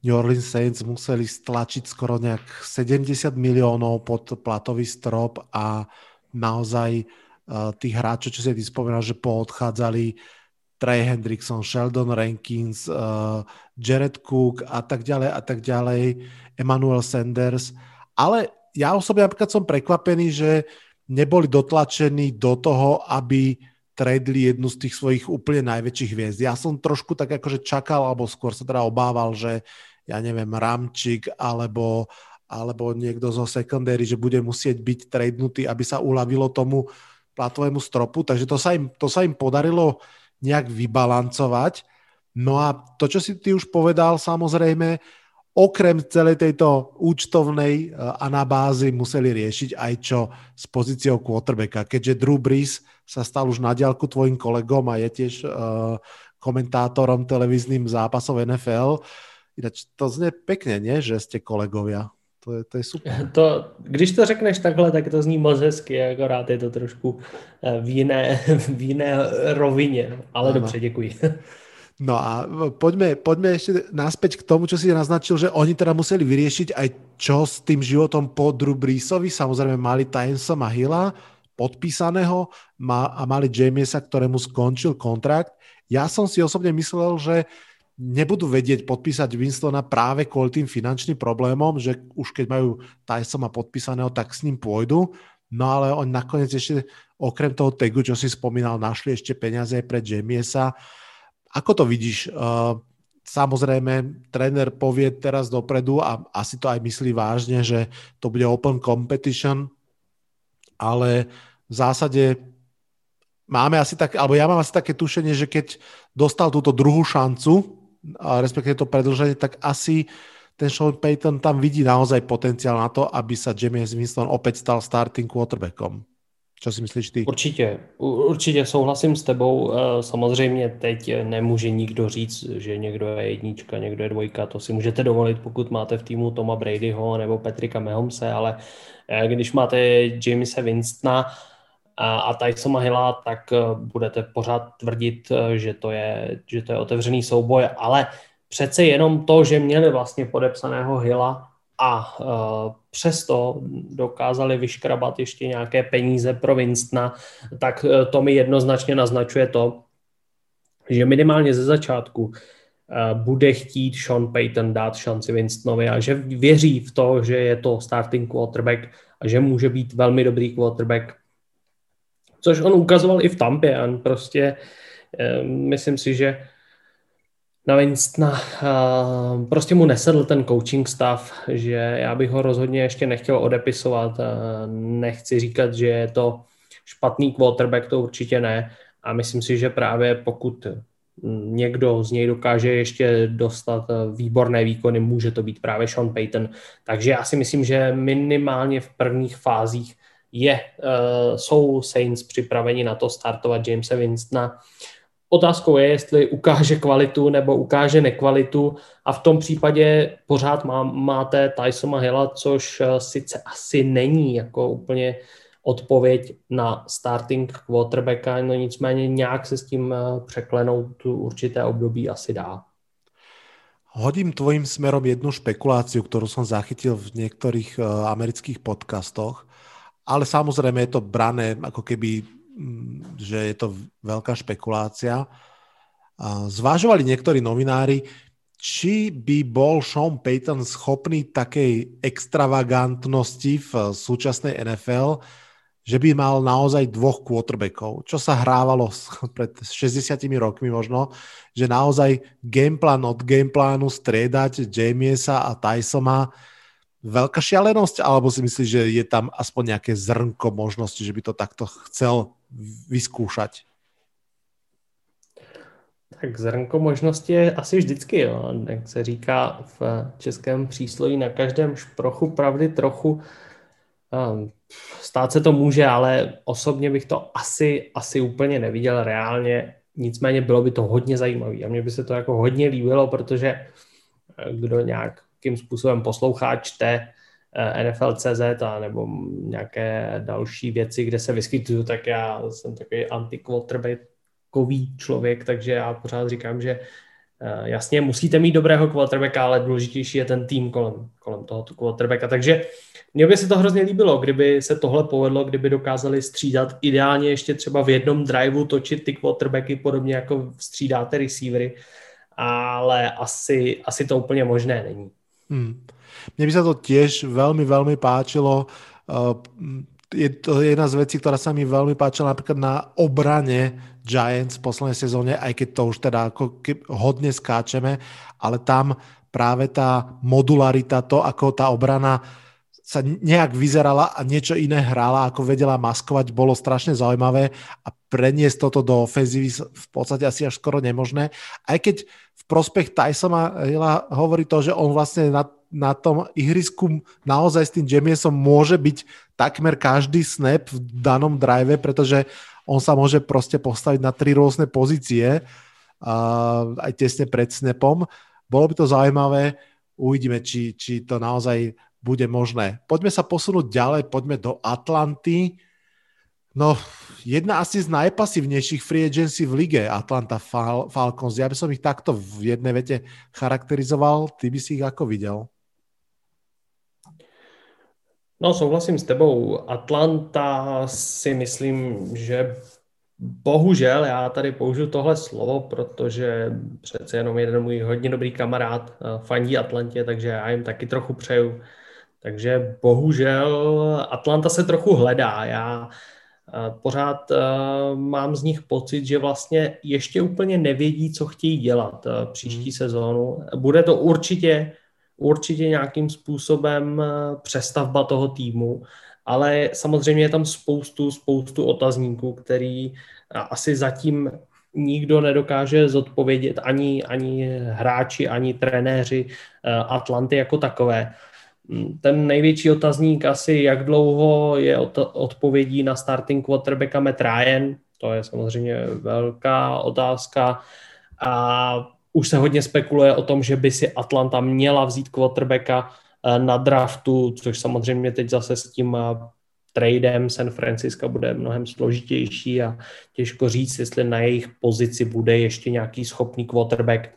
New Orleans Saints museli stlačiť skoro nejak 70 miliónov pod platový strop a naozaj tých hráčov, čo si ty spomenal, že poodchádzali Trey Hendrickson, Sheldon Rankins, Jared Cook a tak ďalej a tak ďalej, Emmanuel Sanders, ale ja osobne napríklad som prekvapený, že neboli dotlačení do toho, aby tradeli jednu z tých svojich úplne najväčších hviezd. Ja som trošku tak akože čakal, alebo skôr sa teda obával, že ja neviem, Ramčik alebo, alebo niekto zo secondary, že bude musieť byť tradenutý, aby sa uľavilo tomu platovému stropu, takže to sa im, to sa im podarilo nejak vybalancovať. No a to, čo si ty už povedal, samozrejme, okrem celej tejto účtovnej anabázy museli riešiť aj čo s pozíciou quarterbacka. Keďže Drew Brees sa stal už na diálku tvojim kolegom a je tiež uh, komentátorom televíznym zápasov NFL, Ináč to znie pekne, nie? Že ste kolegovia. To je, to je super. (laughs) To, když to řekneš takhle, tak to zní moc hezky, akorát je to trošku v jiné, (laughs) v jiné rovině. Ale ano. dobře, děkuji. (laughs) No a poďme, poďme ešte naspäť k tomu, čo si naznačil, že oni teda museli vyriešiť aj čo s tým životom po Drew Breesovi. Samozrejme mali Tysona Hilla podpísaného a mali Jamiesa, ktorému skončil kontrakt. Ja som si osobne myslel, že nebudú vedieť podpísať Winstona práve kvôli tým finančným problémom, že už keď majú Tysona podpísaného, tak s ním pôjdu. No ale oni nakoniec ešte okrem toho tagu, čo si spomínal, našli ešte peniaze pre Jamiesa. Ako to vidíš? Uh, samozrejme, tréner povie teraz dopredu a asi to aj myslí vážne, že to bude open competition, ale v zásade máme asi tak, alebo ja mám asi také tušenie, že keď dostal túto druhú šancu, a respektíve to predlženie, tak asi ten Sean Payton tam vidí naozaj potenciál na to, aby sa James Winston opäť stal starting quarterbackom. Co si myslíš ty? Určitě, určitě souhlasím s tebou. Eh, samozřejmě teď nemůže nikdo říct, že někdo je jednička, někdo je dvojka. To si můžete dovolit, pokud máte v týmu Toma Bradyho nebo Petrika Mahomse, ale eh, když máte Jamesa Winstona, a Tysona Hilla, tak eh, budete pořád tvrdit, eh, že to, je, že to je otevřený souboj, ale přece jenom to, že měli vlastně podepsaného Hilla a uh, přesto dokázali vyškrabat ještě nějaké peníze pro Winstona, tak to mi jednoznačně naznačuje to, že minimálně ze začátku bude chtít Sean Payton dát šanci Winstonovi a že věří v to, že je to starting quarterback a že může být velmi dobrý quarterback což on ukazoval i v Tampě. On prostě, myslím si, že na Winstona prostě mu nesedl ten coaching stav, že já bych ho rozhodně ještě nechtěl odepisovat. Nechci říkat, že je to špatný quarterback, to určitě ne. A myslím si, že právě pokud někdo z něj dokáže ještě dostat výborné výkony, může to být právě Sean Payton. Takže já si myslím, že minimálně v prvních fázích je, uh, jsou Saints připraveni na to startovat Jamesa Winstona. Otázkou je, jestli ukáže kvalitu nebo ukáže nekvalitu a v tom případě pořád má, máte Tysona Hilla, což uh, sice asi není jako úplně odpověď na starting quarterbacka, no nicméně nějak se s tím uh, překlenout určité období asi dá. Hodím tvojim smerom jednu špekuláciu, ktorú som zachytil v niektorých amerických podcastoch ale samozrejme je to brané ako keby, mm, že je to veľká špekulácia. Zvážovali niektorí novinári, či by bol Sean Payton schopný takej extravagantnosti v súčasnej NFL, že by mal naozaj dvoch quarterbackov, čo sa hrávalo (laughs) pred 60 rokmi možno, že naozaj gameplan od gameplánu striedať Jamiesa a Tysona veľká šialenosť, alebo si myslíš, že je tam aspoň nejaké zrnko možnosti, že by to takto chcel vyskúšať? Tak zrnko možnosti je asi vždycky, jo. jak se říká v českém přísloví, na každém šprochu pravdy trochu. Ehm, stát se to může, ale osobně bych to asi, asi úplně neviděl reálně. Nicméně bylo by to hodně zajímavé a mně by se to jako hodně líbilo, protože eh, kdo nějak jakým způsobem poslouchá, čte eh, NFL.cz a nebo nějaké další věci, kde se vyskytuju, tak já jsem takový anti člověk, takže já pořád říkám, že eh, jasně musíte mít dobrého quarterbacka, ale důležitější je ten tým kolem, kolem tohoto quarterbacka. Takže mně by se to hrozně líbilo, kdyby se tohle povedlo, kdyby dokázali střídat ideálně ještě třeba v jednom driveu točit ty quarterbacky podobně jako střídáte receivery, ale asi, asi to úplně možné není. Hmm. Mne by sa to tiež veľmi, veľmi páčilo. Uh, je to jedna z vecí, ktorá sa mi veľmi páčila napríklad na obrane Giants v poslednej sezóne, aj keď to už teda ako hodne skáčeme, ale tam práve tá modularita, to ako tá obrana sa nejak vyzerala a niečo iné hrála, ako vedela maskovať, bolo strašne zaujímavé a preniesť toto do ofenzívy v podstate asi až skoro nemožné. Aj keď prospech Tysona Hilla hovorí to, že on vlastne na, na tom ihrisku naozaj s tým Jamiesom môže byť takmer každý snap v danom drive, pretože on sa môže proste postaviť na tri rôzne pozície uh, aj tesne pred snapom. Bolo by to zaujímavé, uvidíme, či, či to naozaj bude možné. Poďme sa posunúť ďalej, poďme do Atlanty. No, jedna asi z najpasívnejších free agency v lige, Atlanta Fal- Falcons. Ja by som ich takto v jednej vete charakterizoval. Ty by si ich ako videl? No, souhlasím s tebou. Atlanta si myslím, že bohužel, já tady použiju tohle slovo, protože přece jenom jeden můj hodně dobrý kamarád eh, fandí Atlantě, takže já jim taky trochu přeju, takže bohužel Atlanta se trochu hledá. Já pořád uh, mám z nich pocit, že vlastně ještě úplně nevědí, co chtějí dělat uh, příští hmm. sezónu. Bude to určitě, určitě nějakým způsobem přestavba toho týmu, ale samozřejmě je tam spoustu, spoustu otazníků, který asi zatím nikdo nedokáže zodpovědět, ani, ani hráči, ani trenéři Atlanty jako takové. Ten největší otazník asi, jak dlouho je odpovědí na starting quarterbacka Matt Ryan, to je samozřejmě velká otázka a už se hodně spekuluje o tom, že by si Atlanta měla vzít quarterbacka eh, na draftu, což samozřejmě teď zase s tím eh, tradem San Francisco bude mnohem složitější a těžko říct, jestli na jejich pozici bude ještě nějaký schopný quarterback.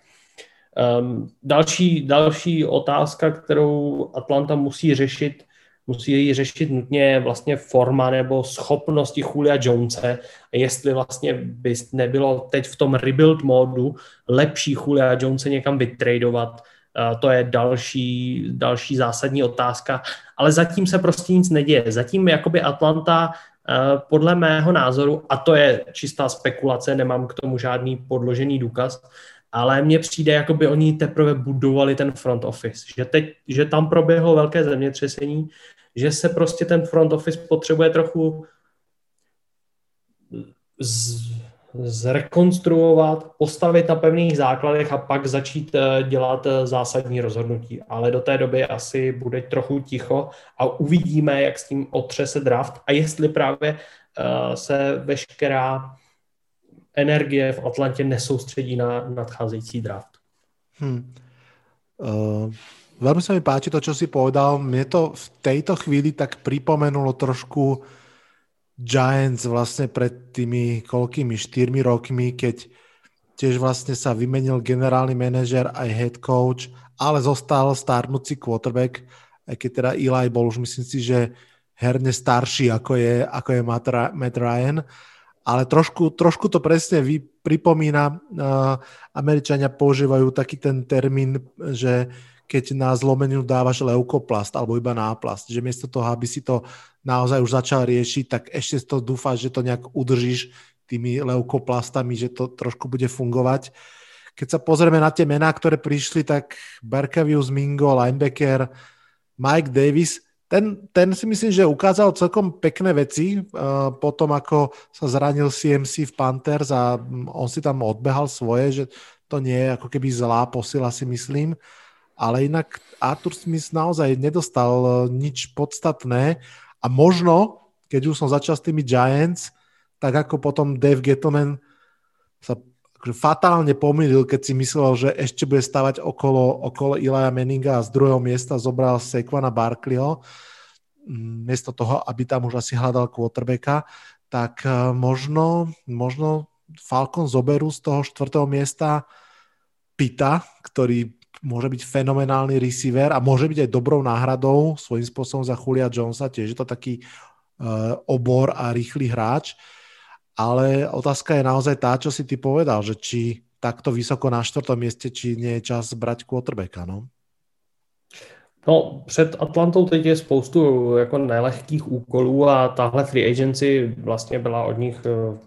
Um, další, další otázka, kterou Atlanta musí řešit, musí ji řešit nutně vlastně forma nebo schopnosti Julia Jonese, jestli vlastně by nebylo teď v tom rebuild módu lepší Julia Jonese někam vytradovat, uh, to je další, další zásadní otázka, ale zatím se prostě nic neděje. Zatím jakoby Atlanta uh, podle mého názoru, a to je čistá spekulace, nemám k tomu žádný podložený důkaz, ale mně přijde, jako by oni teprve budovali ten front office, že, teď, že tam proběhlo velké zemětřesení, že se prostě ten front office potřebuje trochu z, zrekonstruovat, postavit na pevných základech a pak začít eh, dělat eh, zásadní rozhodnutí. Ale do té doby asi bude trochu ticho a uvidíme, jak s tím otřese draft a jestli právě uh, se veškerá energie v Atlante nesoustředí na nadcházející draft. Hmm. Uh, veľmi sa mi páči to, čo si povedal. Mne to v tejto chvíli tak pripomenulo trošku Giants vlastne pred tými koľkými štyrmi rokmi, keď tiež vlastne sa vymenil generálny manažer aj head coach, ale zostal starnúci quarterback, aj keď teda Eli bol už myslím si, že herne starší ako je, ako je Matt Ryan. Uh, ale trošku, trošku to presne vy, pripomína, Američania používajú taký ten termín, že keď na zlomeninu dávaš leukoplast alebo iba náplast, že miesto toho, aby si to naozaj už začal riešiť, tak ešte to dúfáš, že to nejak udržíš tými leukoplastami, že to trošku bude fungovať. Keď sa pozrieme na tie mená, ktoré prišli, tak Barkavius Mingo, linebacker, Mike Davis, ten, ten si myslím, že ukázal celkom pekné veci uh, po tom, ako sa zranil CMC v Panthers a mm, on si tam odbehal svoje, že to nie je ako keby zlá posila si myslím, ale inak Arthur Smith naozaj nedostal uh, nič podstatné. A možno, keď už som začal s tými Giants, tak ako potom Dave Gettleman sa akože fatálne pomýlil, keď si myslel, že ešte bude stavať okolo, okolo Ilaja Meninga a z druhého miesta zobral Sekvana Barkleyho. Miesto toho, aby tam už asi hľadal quarterbacka, tak e, možno, možno Falcon zoberú z toho štvrtého miesta Pita, ktorý môže byť fenomenálny receiver a môže byť aj dobrou náhradou svojím spôsobom za Julia Jonesa, tiež je to taký uh, obor a rýchly hráč, ale otázka je naozaj tá, čo si ty povedal, že či takto vysoko na štvrtom mieste, či nie je čas brať quarterbacka, no? No, před Atlantou teď je spoustu jako nelehkých úkolů a tahle free agency vlastně byla od nich eh,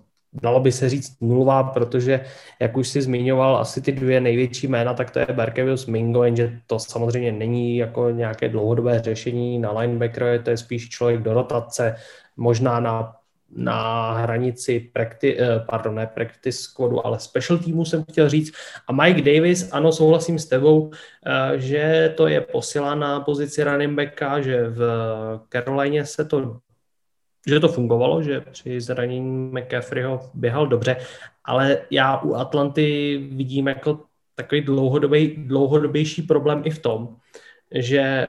dalo by se říct nulová, protože, jak už si zmiňoval, asi ty dvě největší jména, tak to je Berkevius Mingo, jenže to samozřejmě není jako nějaké dlouhodobé řešení na linebacker, to je spíš člověk do rotace, možná na na hranici practi, eh, pardon, ne practice squadu, ale special týmu jsem chtěl říct. A Mike Davis, ano, souhlasím s tebou, eh, že to je posila na pozici running backa, že v Carolině se to že to fungovalo, že při zranění McCaffreyho běhal dobře, ale já u Atlanty vidím jako takový dlouhodobý, dlouhodobější problém i v tom, že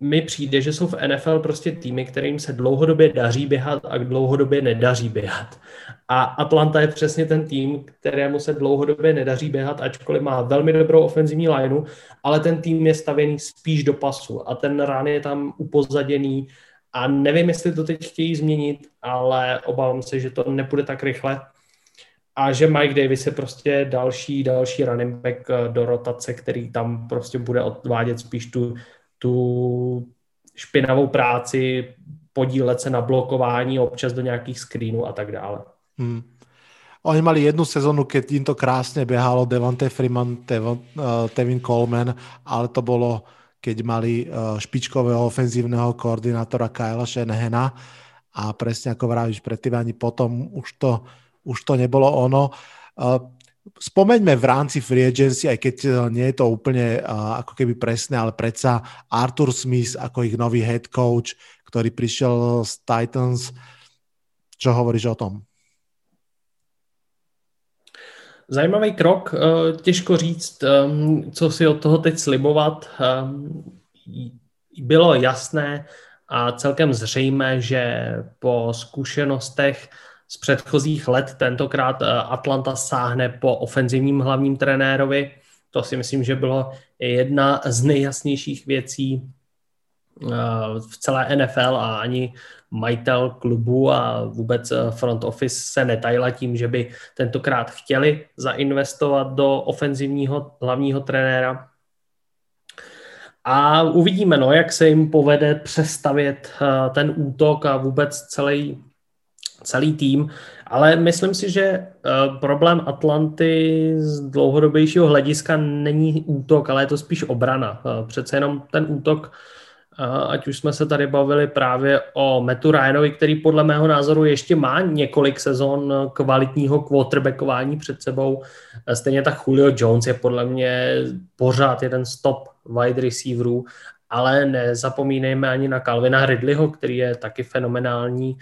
mi přijde, že jsou v NFL prostě týmy, kterým se dlouhodobě daří běhat a dlouhodobě nedaří běhat. A Atlanta je přesně ten tým, kterému se dlouhodobě nedaří běhat, ačkoliv má velmi dobrou ofenzivní lineu, ale ten tým je stavěný spíš do pasu a ten rán je tam upozaděný a nevím, jestli to teď chtějí změnit, ale obávám se, že to nepůjde tak rychle a že Mike Davis je prostě další, další running back do rotace, který tam prostě bude odvádět spíš tu tu špinavou práci, podílet se na blokování, občas do nějakých screenů a tak dále. Hmm. Oni mali jednu sezónu, keď im to krásne behalo Devante Freeman, Tevin, uh, Tevin Coleman, ale to bolo, keď mali uh, špičkového ofenzívneho koordinátora Kyla Shanahana a presne ako vravíš, predtým ani potom už to, už to nebolo ono. Uh, Spomeňme v rámci free agency, aj keď eh, nie je to úplne uh, ako keby presné, ale predsa Arthur Smith ako ich nový head coach, ktorý prišiel z Titans. Čo hovoríš o tom? Zajímavý krok, eh, těžko říct, co si od toho teď slibovat. Bylo jasné a celkem zřejmé, že po zkušenostech z předchozích let. Tentokrát eh, Atlanta sáhne po ofenzivním hlavním trenérovi. To si myslím, že bylo jedna z nejjasnějších věcí eh, v celé NFL a ani majitel klubu a vůbec eh, front office se netajila tím, že by tentokrát chtěli zainvestovat do ofenzivního hlavního trenéra. A uvidíme, no, jak se jim povede přestavět ten útok a vůbec celý celý tým, ale myslím si, že uh, problém Atlanty z dlouhodobějšího hlediska není útok, ale je to spíš obrana. Uh, přece jenom ten útok, uh, ať už jsme se tady bavili právě o Metu Ryanovi, který podle mého názoru ještě má několik sezon kvalitního quarterbackování před sebou. Stejně tak Julio Jones je podle mě pořád jeden z wide receiverů, ale nezapomínejme ani na Calvina Ridleyho, který je taky fenomenální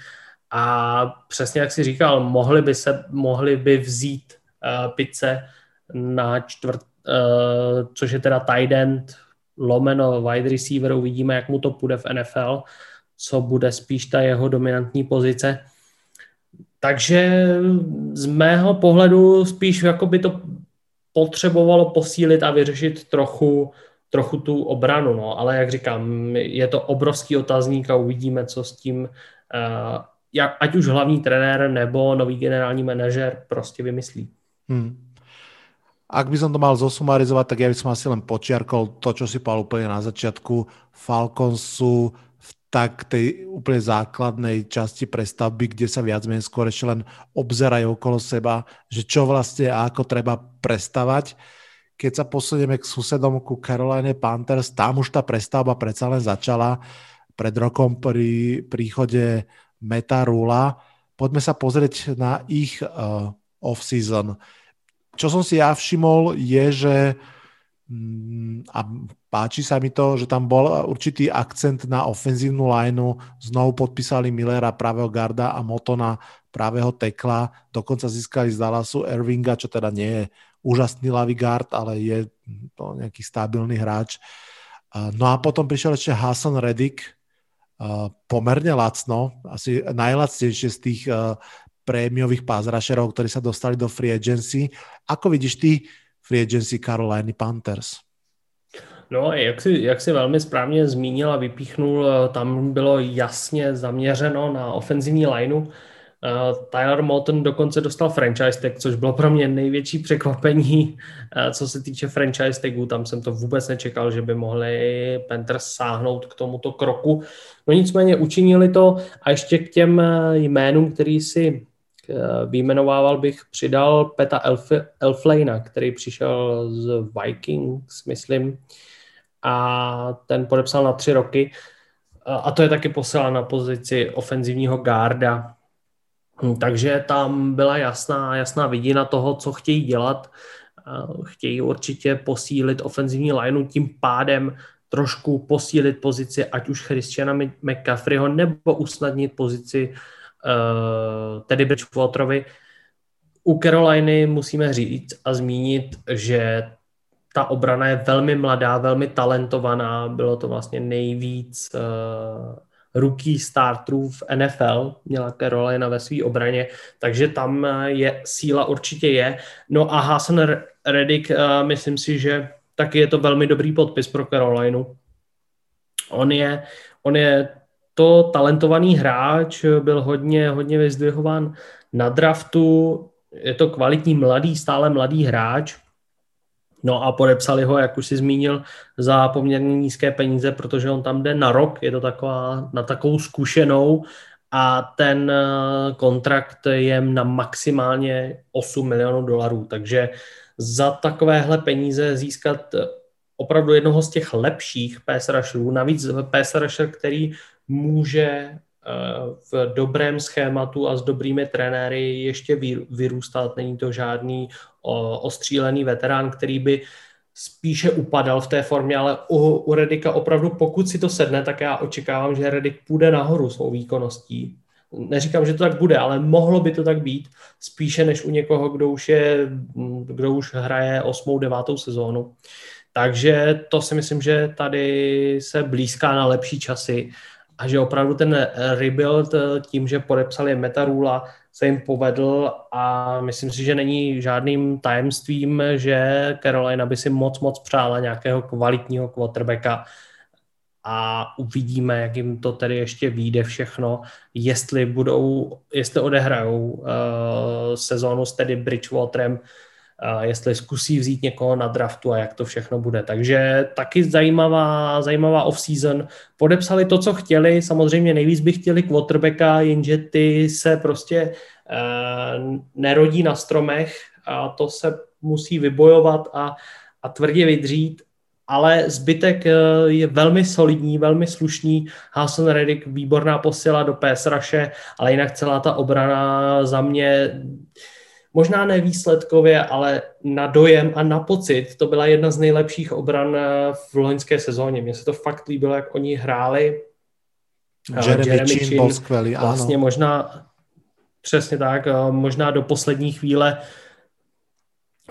a přesně jak si říkal, mohli by, se, mohli by vzít uh, pice na čtvrt, uh, což je teda tight end, lomeno wide receiver, uvidíme, jak mu to půjde v NFL, co bude spíš ta jeho dominantní pozice. Takže z mého pohledu spíš jako by to potřebovalo posílit a vyřešit trochu, trochu tu obranu, no. ale jak říkám, je to obrovský otazník a uvidíme, co s tím uh, jak, ať už hlavní trenér nebo nový generální manažer prostě vymyslí. Hmm. Ak by som to mal zosumarizovať, tak ja by som asi len počiarkol to, čo si povedal úplne na začiatku. Falcons sú v tak tej úplne základnej časti prestavby, kde sa viac menej skôr ešte len obzerajú okolo seba, že čo vlastne a ako treba prestavať. Keď sa posunieme k susedom ku Caroline Panthers, tam už tá prestavba predsa len začala pred rokom pri príchode Meta Rula. Poďme sa pozrieť na ich uh, off-season. Čo som si ja všimol je, že mm, a páči sa mi to, že tam bol určitý akcent na ofenzívnu lineu. Znovu podpísali Millera pravého garda a Motona pravého tekla. Dokonca získali z Dallasu Ervinga, čo teda nie je úžasný lavý guard, ale je to nejaký stabilný hráč. No a potom prišiel ešte Hassan Reddick, pomerne lacno, asi najlacnejšie z tých prémiových pázrašerov, ktorí sa dostali do free agency. Ako vidíš ty free agency Carolina Panthers? No, jak si, jak si velmi správně zmínil a vypíchnul, tam bylo jasně zaměřeno na ofenzivní lineu. Uh, Tyler Moulton dokonce dostal franchise tag, což bylo pro mě největší překvapení, uh, co se týče franchise tagu. Tam jsem to vůbec nečekal, že by mohli Panthers sáhnout k tomuto kroku. No nicméně učinili to a ještě k těm eh, jménům, který si Výjmenovával bych, přidal Peta Elf, Elflejna, který přišel z Vikings, myslím, a ten podepsal na tři roky. A to je taky posila na pozici ofenzivního garda. Hm, takže tam byla jasná, jasná vidina toho, co chtějí dělat. Chtějí určitě posílit ofenzivní lineu, tím pádem trošku posílit pozici ať už Christiana McCaffreyho nebo usnadnit pozici uh, Teddy Bridgewaterovi. U Caroliny musíme říct a zmínit, že ta obrana je velmi mladá, velmi talentovaná. Bylo to vlastně nejvíc uh, rookie starterů v NFL, měla Carolina ve své obraně, takže tam je síla určitě je. No a Hassan Reddick, uh, myslím si, že taky je to velmi dobrý podpis pro Carolinu. On je, on je to talentovaný hráč, byl hodně, hodně vyzdvihován na draftu, je to kvalitní mladý, stále mladý hráč, No a podepsali ho, jak už si zmínil, za poměrně nízké peníze, protože on tam jde na rok, je to taková, na takovou zkušenou a ten eh, kontrakt je na maximálně 8 milionů dolarů, takže za takovéhle peníze získat opravdu jednoho z těch lepších pass rusherů, navíc pass rusher, který může eh, v dobrém schématu a s dobrými trenéry ještě vyrůstat. Není to žádný ostřílený veterán, který by spíše upadal v té formě, ale u, u Redika opravdu, pokud si to sedne, tak já očekávám, že Redik půjde nahoru svou výkonností. Neříkám, že to tak bude, ale mohlo by to tak být, spíše než u někoho, kdo už, je, kdo už hraje osmou, devátou sezónu. Takže to si myslím, že tady se blízká na lepší časy a že opravdu ten rebuild tím, že podepsali Metarula, se jim povedl a myslím si, že není žádným tajemstvím, že Carolina by si moc, moc přála nějakého kvalitního quarterbacka. A uvidíme, jak jim to tedy ještě vyjde všechno, jestli budou, jestli odehrajou uh, sezónu s tedy Bridgewaterem, jestli zkusí vzít někoho na draftu a jak to všechno bude. Takže taky zajímavá, zajímavá off-season. Podepsali to, co chtěli, samozřejmě nejvíc by chtěli quarterbacka, jenže ty se prostě uh, nerodí na stromech a to se musí vybojovat a, a tvrdě vydřít ale zbytek eh, je velmi solidní, velmi slušný. Hassan Reddick, výborná posila do PS Rushe, ale jinak celá ta obrana za mě možná ne výsledkově, ale na dojem a na pocit, to byla jedna z nejlepších obran eh, v loňské sezóně. Mně se to fakt líbilo, jak oni hráli. Eh, Jeremy, Jeremy Chin byl skvělý, Vlastně ano. možná, přesně tak, možná do poslední chvíle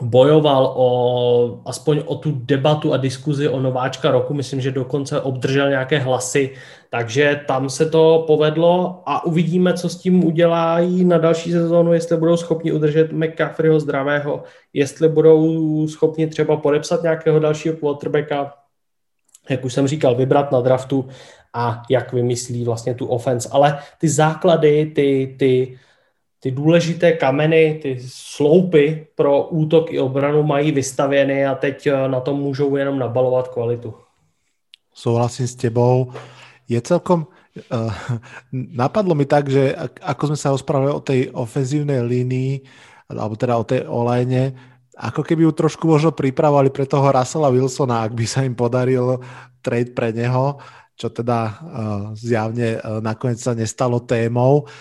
bojoval o aspoň o tu debatu a diskuzi o nováčka roku, myslím, že dokonce obdržel nějaké hlasy, takže tam se to povedlo a uvidíme, co s tím udělají na další sezónu, jestli budou schopni udržet McCaffreyho zdravého, jestli budou schopni třeba podepsat nějakého dalšího quarterbacka, jak už jsem říkal, vybrat na draftu a jak vymyslí vlastně tu offense. Ale ty základy, ty, ty ty důležité kameny, ty sloupy pro útok i obranu mají vystavěny a teď eh, na tom můžou jenom nabalovat kvalitu. Souhlasím s tebou. Je celkom... Uh, napadlo mi tak, že ako sme sa rozprávali o tej ofenzívnej línii, alebo teda o tej olejne, ako keby ju trošku možno pripravovali pre toho Russella Wilsona, ak by sa im podaril trade pre neho, čo teda uh, zjavne uh, nakoniec sa nestalo témou.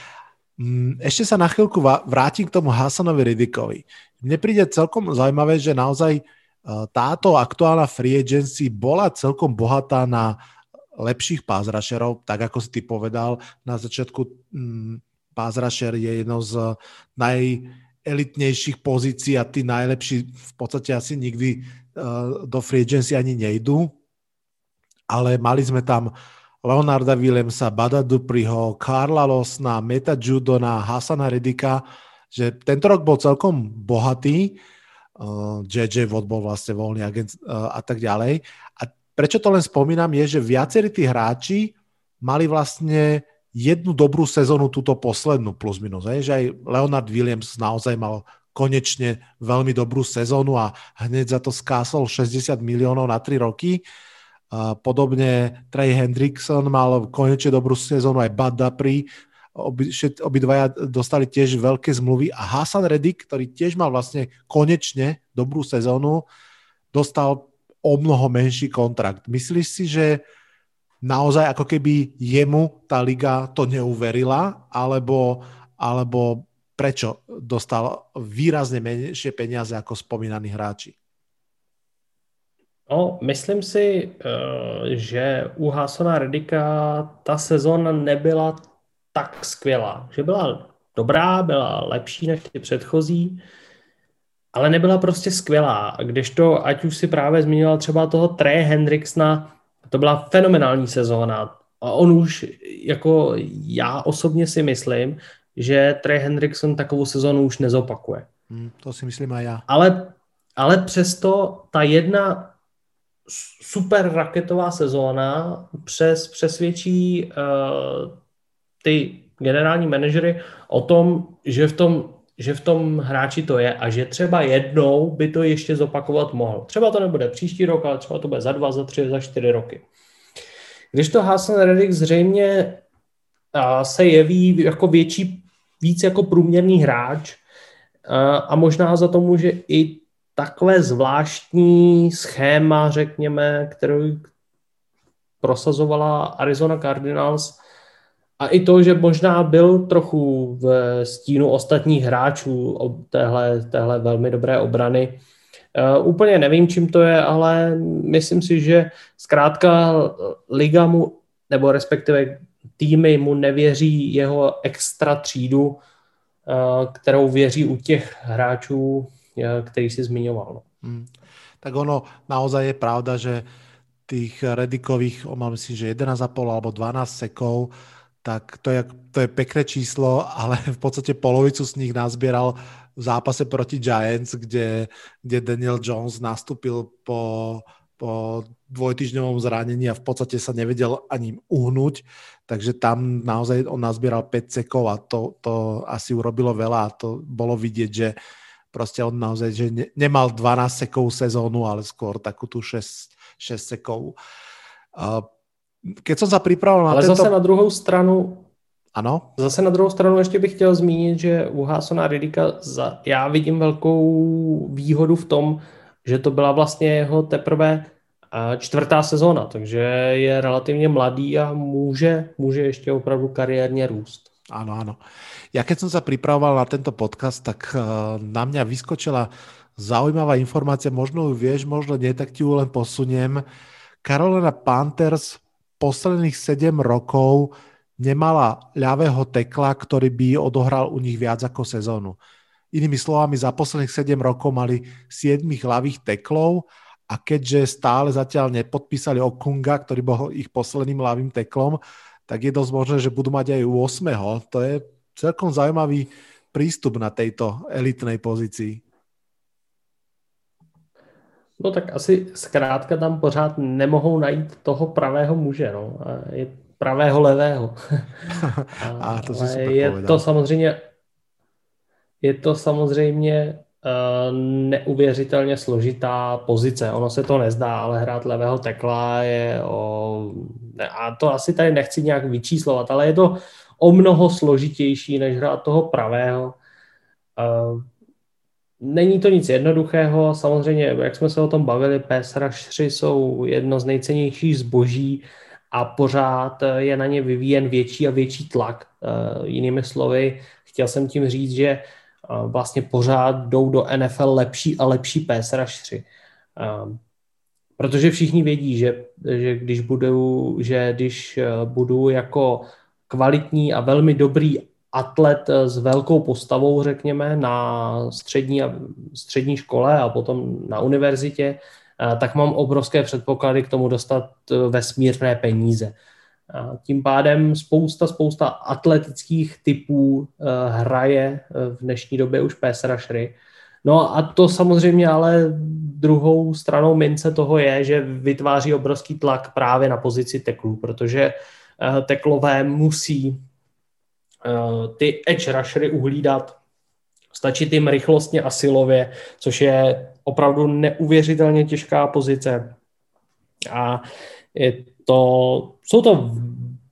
Mm, ešte sa na chvíľku vrátim k tomu Hasanovi Ridikovi. Mne príde celkom zaujímavé, že naozaj e, táto aktuálna free agency bola celkom bohatá na lepších pázrašerov, tak ako si ty povedal na začiatku. Mm, pázrašer je jednou z najelitnejších pozícií a tí najlepší v podstate asi nikdy e, do free agency ani nejdú. Ale mali sme tam Leonarda Williamsa, Bada Dupriho, Karla Losna, Meta Judona, Hasana Redika, že tento rok bol celkom bohatý, uh, JJ Watt bol vlastne voľný agent uh, a tak ďalej. A prečo to len spomínam je, že viacerí tí hráči mali vlastne jednu dobrú sezónu, túto poslednú plus minus. Je? Že aj Leonard Williams naozaj mal konečne veľmi dobrú sezónu a hneď za to skásol 60 miliónov na 3 roky. Podobne Trey Hendrickson mal konečne dobrú sezónu, aj Bud Dupree obi, obidvaja dostali tiež veľké zmluvy a Hasan Reddick, ktorý tiež mal vlastne konečne dobrú sezónu, dostal o mnoho menší kontrakt. Myslíš si, že naozaj ako keby jemu tá liga to neuverila, alebo, alebo prečo dostal výrazne menšie peniaze ako spomínaní hráči? No, myslím si, eh, že u Hasona Redika ta sezóna nebyla tak skvělá. Že byla dobrá, byla lepší než ty předchozí, ale nebyla prostě skvělá. Když to, ať už si právě zmínila třeba toho Trey Hendricksna, to byla fenomenální sezóna. A on už, jako já osobně si myslím, že Trey Hendrickson takovou sezónu už nezopakuje. Hmm, to si myslím a já. Ale, ale přesto ta jedna super raketová sezóna přes přesvědčí uh, ty generální manažery o tom, že v tom, že v tom hráči to je a že třeba jednou by to ještě zopakovat mohl. Třeba to nebude příští rok, ale třeba to bude za dva, za tři, za čtyři roky. Když to Hassan Reddick zřejmě uh, se jeví jako větší, víc jako průměrný hráč uh, a možná za to může i takové zvláštní schéma, řekněme, kterou prosazovala Arizona Cardinals a i to, že možná byl trochu v stínu ostatních hráčů téhle, téhle velmi dobré obrany. Uh, úplně nevím, čím to je, ale myslím si, že zkrátka liga mu, nebo respektive týmy mu nevěří jeho extra třídu, uh, kterou věří u těch hráčů, který si zmiňoval. Hmm. Tak ono naozaj je pravda, že tých Redikových, mal myslím, že 11,5 alebo 12 sekov, tak to je, to je pekné číslo, ale v podstate polovicu z nich nazbieral v zápase proti Giants, kde, kde Daniel Jones nastúpil po, po dvojtyžňovom zranení a v podstate sa nevedel ani uhnúť, takže tam naozaj on nazbieral 5 sekov a to, to asi urobilo veľa a to bolo vidieť, že proste on naozaj že ne, nemal 12 sekov sezónu, ale skôr takú tú 6, 6 sekov. Uh, keď som sa pripravoval na Ale tento... zase na druhou stranu ano. Zase na druhou stranu ještě bych chtěl zmínit, že u Hasona Ridika za, já vidím velkou výhodu v tom, že to byla vlastně jeho teprve čtvrtá sezóna, takže je relativně mladý a může, může ještě opravdu kariérně růst. Áno, áno. Ja keď som sa pripravoval na tento podcast, tak eh, na mňa vyskočila zaujímavá informácia, možno ju vieš, možno nie, tak ti ju len posuniem. Carolina Panthers posledných 7 rokov nemala ľavého tekla, ktorý by odohral u nich viac ako sezónu. Inými slovami, za posledných 7 rokov mali 7 ľavých teklov a keďže stále zatiaľ nepodpísali Okunga, ktorý bol ich posledným ľavým teklom, tak je dosť možné, že budú mať aj u 8. To je celkom zaujímavý prístup na tejto elitnej pozícii. No tak asi zkrátka tam pořád nemohou najít toho pravého muže, no. Je pravého levého. a, (laughs) a to si je to samozřejmě je to samozřejmě neuvěřitelně složitá pozice. Ono se to nezdá, ale hrát levého tekla je o, a to asi tady nechci nějak vyčíslovat, ale je to o mnoho složitější, než hrát toho pravého. Uh, není to nic jednoduchého, samozřejmě, jak jsme se o tom bavili, PS Rushři jsou jedno z nejcennějších zboží a pořád je na ně vyvíjen větší a větší tlak. Uh, jinými slovy, chtěl jsem tím říct, že vlastně pořád jdou do NFL lepší a lepší. Uh, protože všichni vědí, že, že když budu, že když budu jako kvalitní a velmi dobrý atlet s velkou postavou, řekněme, na střední, a, střední škole a potom na univerzitě, tak mám obrovské předpoklady k tomu dostat vesmírné peníze. Tím pádem spousta, spousta atletických typů e, hraje e, v dnešní době už PS rushery. No a to samozřejmě ale druhou stranou mince toho je, že vytváří obrovský tlak právě na pozici teklů, protože teklové musí ty edge rushery uhlídat, stačit jim rychlostně a silově, což je opravdu neuvěřitelně těžká pozice. A je to, jsou to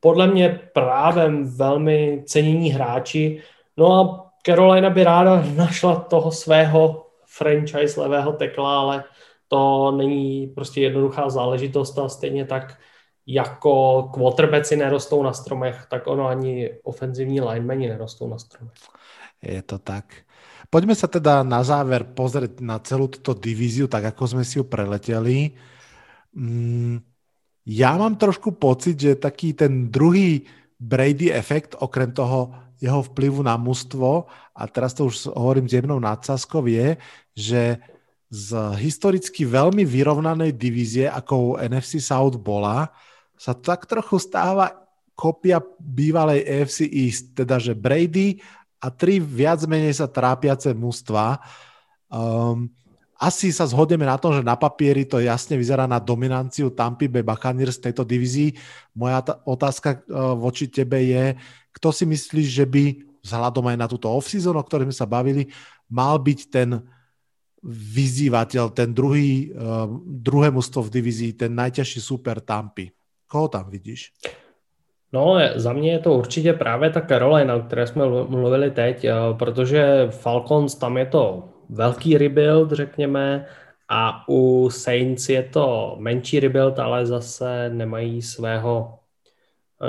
podle mě právem velmi cenění hráči. No a Carolina by ráda našla toho svého franchise levého tekla, ale to není prostě jednoduchá záležitost a stejně tak jako quarterbacki nerostou na stromech, tak ono ani ofenzivní linemeni nerostou na stromech. Je to tak. Poďme sa teda na záver pozrieť na celú túto divíziu, tak ako sme si ju preleteli. Mm, ja mám trošku pocit, že taký ten druhý Brady efekt, okrem toho jeho vplyvu na mužstvo, a teraz to už hovorím s jemnou nadsázkou, je, že z historicky veľmi vyrovnanej divízie, ako NFC South bola, sa tak trochu stáva kopia bývalej AFC East, teda že Brady a tri viac menej sa trápiace mužstva. Um, asi sa zhodneme na tom, že na papieri to jasne vyzerá na dominanciu Tampa Bay Buccaneers v tejto divízii. Moja t- otázka uh, voči tebe je, kto si myslíš, že by vzhľadom aj na túto off-season, o ktorej sme sa bavili, mal byť ten vyzývateľ, ten druhý, uh, druhé mužstvo v divízii, ten najťažší super Tampy. Koho tam vidíš? No, za mě je to určitě právě ta Carolina, o které jsme mluvili teď, eh, protože Falcons tam je to velký rebuild, řekněme, a u Saints je to menší rebuild, ale zase nemají svého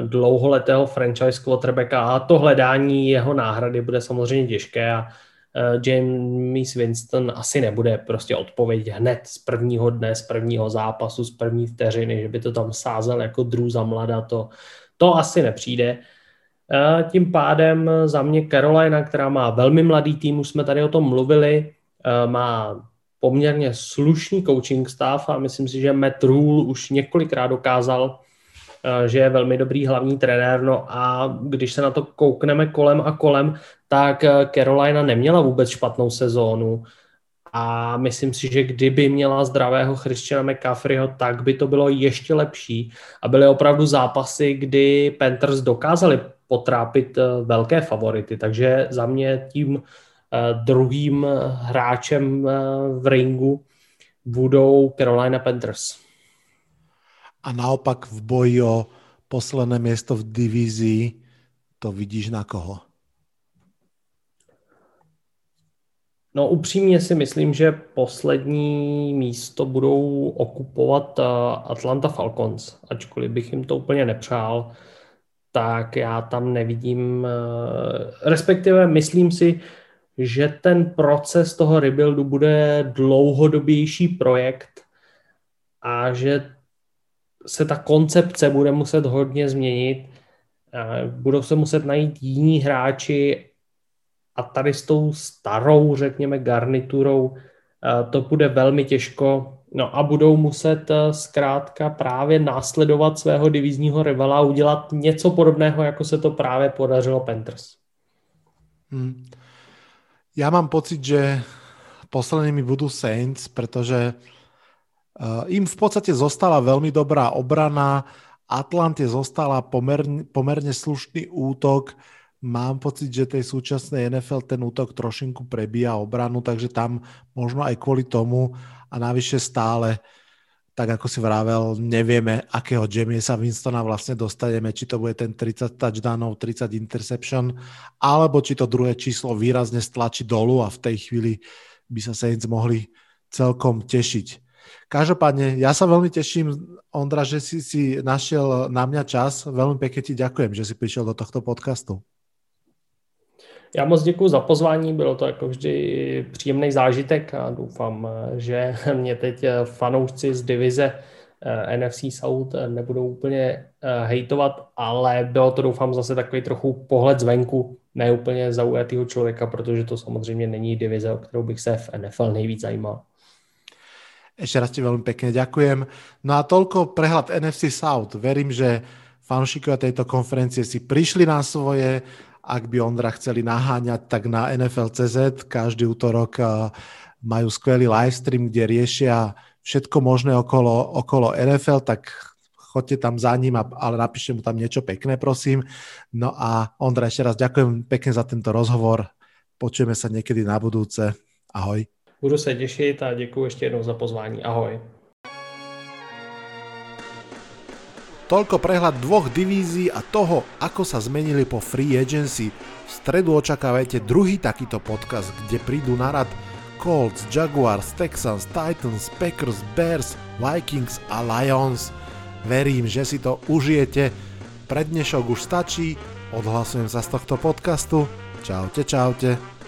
dlouholetého franchise quarterbacka a to hledání jeho náhrady bude samozřejmě těžké a eh, James Winston asi nebude prostě odpověď hned z prvního dne, z prvního zápasu, z první vteřiny, že by to tam sázel jako drů za mlada, to, to asi nepřijde. Tím pádem za mě Carolina, která má velmi mladý tým, už jsme tady o tom mluvili, má poměrně slušný coaching stav a myslím si, že Matt Rule už několikrát dokázal, že je velmi dobrý hlavní trenér. No a když se na to koukneme kolem a kolem, tak Carolina neměla vůbec špatnou sezónu a myslím si, že kdyby měla zdravého Christiana McCaffreyho, tak by to bylo ještě lepší a byly opravdu zápasy, kdy Panthers dokázali potrápit eh, velké favority, takže za mě tím eh, druhým hráčem eh, v ringu budou Carolina Panthers. A naopak v boji o posledné miesto v divízii to vidíš na koho? No upřímně si myslím, že poslední místo budou okupovat Atlanta Falcons, ačkoliv bych jim to úplně nepřál, tak já tam nevidím, eh, respektive myslím si, že ten proces toho rebuildu bude dlouhodobější projekt a že se ta koncepce bude muset hodně změnit. Budou se muset najít jiní hráči a tady s tou starou, řekněme, garniturou eh, to bude velmi těžko. No a budou muset eh, zkrátka právě následovat svého divizního rivala a udělat něco podobného, jako se to právě podařilo Panthers. Hmm. Já mám pocit, že poslednými budú Saints, pretože uh, im v podstate zostala veľmi dobrá obrana, Atlante zostala pomerne, pomerne slušný útok, mám pocit, že tej súčasnej NFL ten útok trošinku prebíja obranu, takže tam možno aj kvôli tomu a navyše stále tak ako si vravel, nevieme, akého Jamiesa Winstona vlastne dostaneme, či to bude ten 30 touchdownov, 30 interception, alebo či to druhé číslo výrazne stlačí dolu a v tej chvíli by sa Saints mohli celkom tešiť. Každopádne, ja sa veľmi teším, Ondra, že si si našiel na mňa čas. Veľmi pekne ti ďakujem, že si prišiel do tohto podcastu. Já moc děkuji za pozvání, bylo to jako vždy příjemný zážitek a doufám, že (laughs) mě teď fanoušci z divize eh, NFC South nebudou úplně eh, hejtovat, ale bylo to doufám zase takový trochu pohled zvenku, ne úplně zaujatého člověka, protože to samozřejmě není divize, o kterou bych se v NFL nejvíc zajímal. Ešte raz ti veľmi pekne ďakujem. No a toľko prehľad NFC South. Verím, že fanúšikovia tejto konferencie si prišli na svoje, ak by Ondra chceli naháňať, tak na NFL.cz každý útorok eh, majú skvelý livestream, kde riešia všetko možné okolo, okolo NFL, tak choďte tam za ním, ale napíšte mu tam niečo pekné, prosím. No a Ondra, ešte raz ďakujem pekne za tento rozhovor. Počujeme sa niekedy na budúce. Ahoj. Budu se těšit a děkuji ještě jednou za pozvání. Ahoj. Toľko prehľad dvoch divízií a toho, ako sa zmenili po free agency. V stredu očakávajte druhý takýto podcast, kde prídu na rad Colts, Jaguars, Texans, Titans, Packers, Bears, Vikings a Lions. Verím, že si to užijete. Pre dnešok už stačí, odhlasujem sa z tohto podcastu. Čaute, čaute.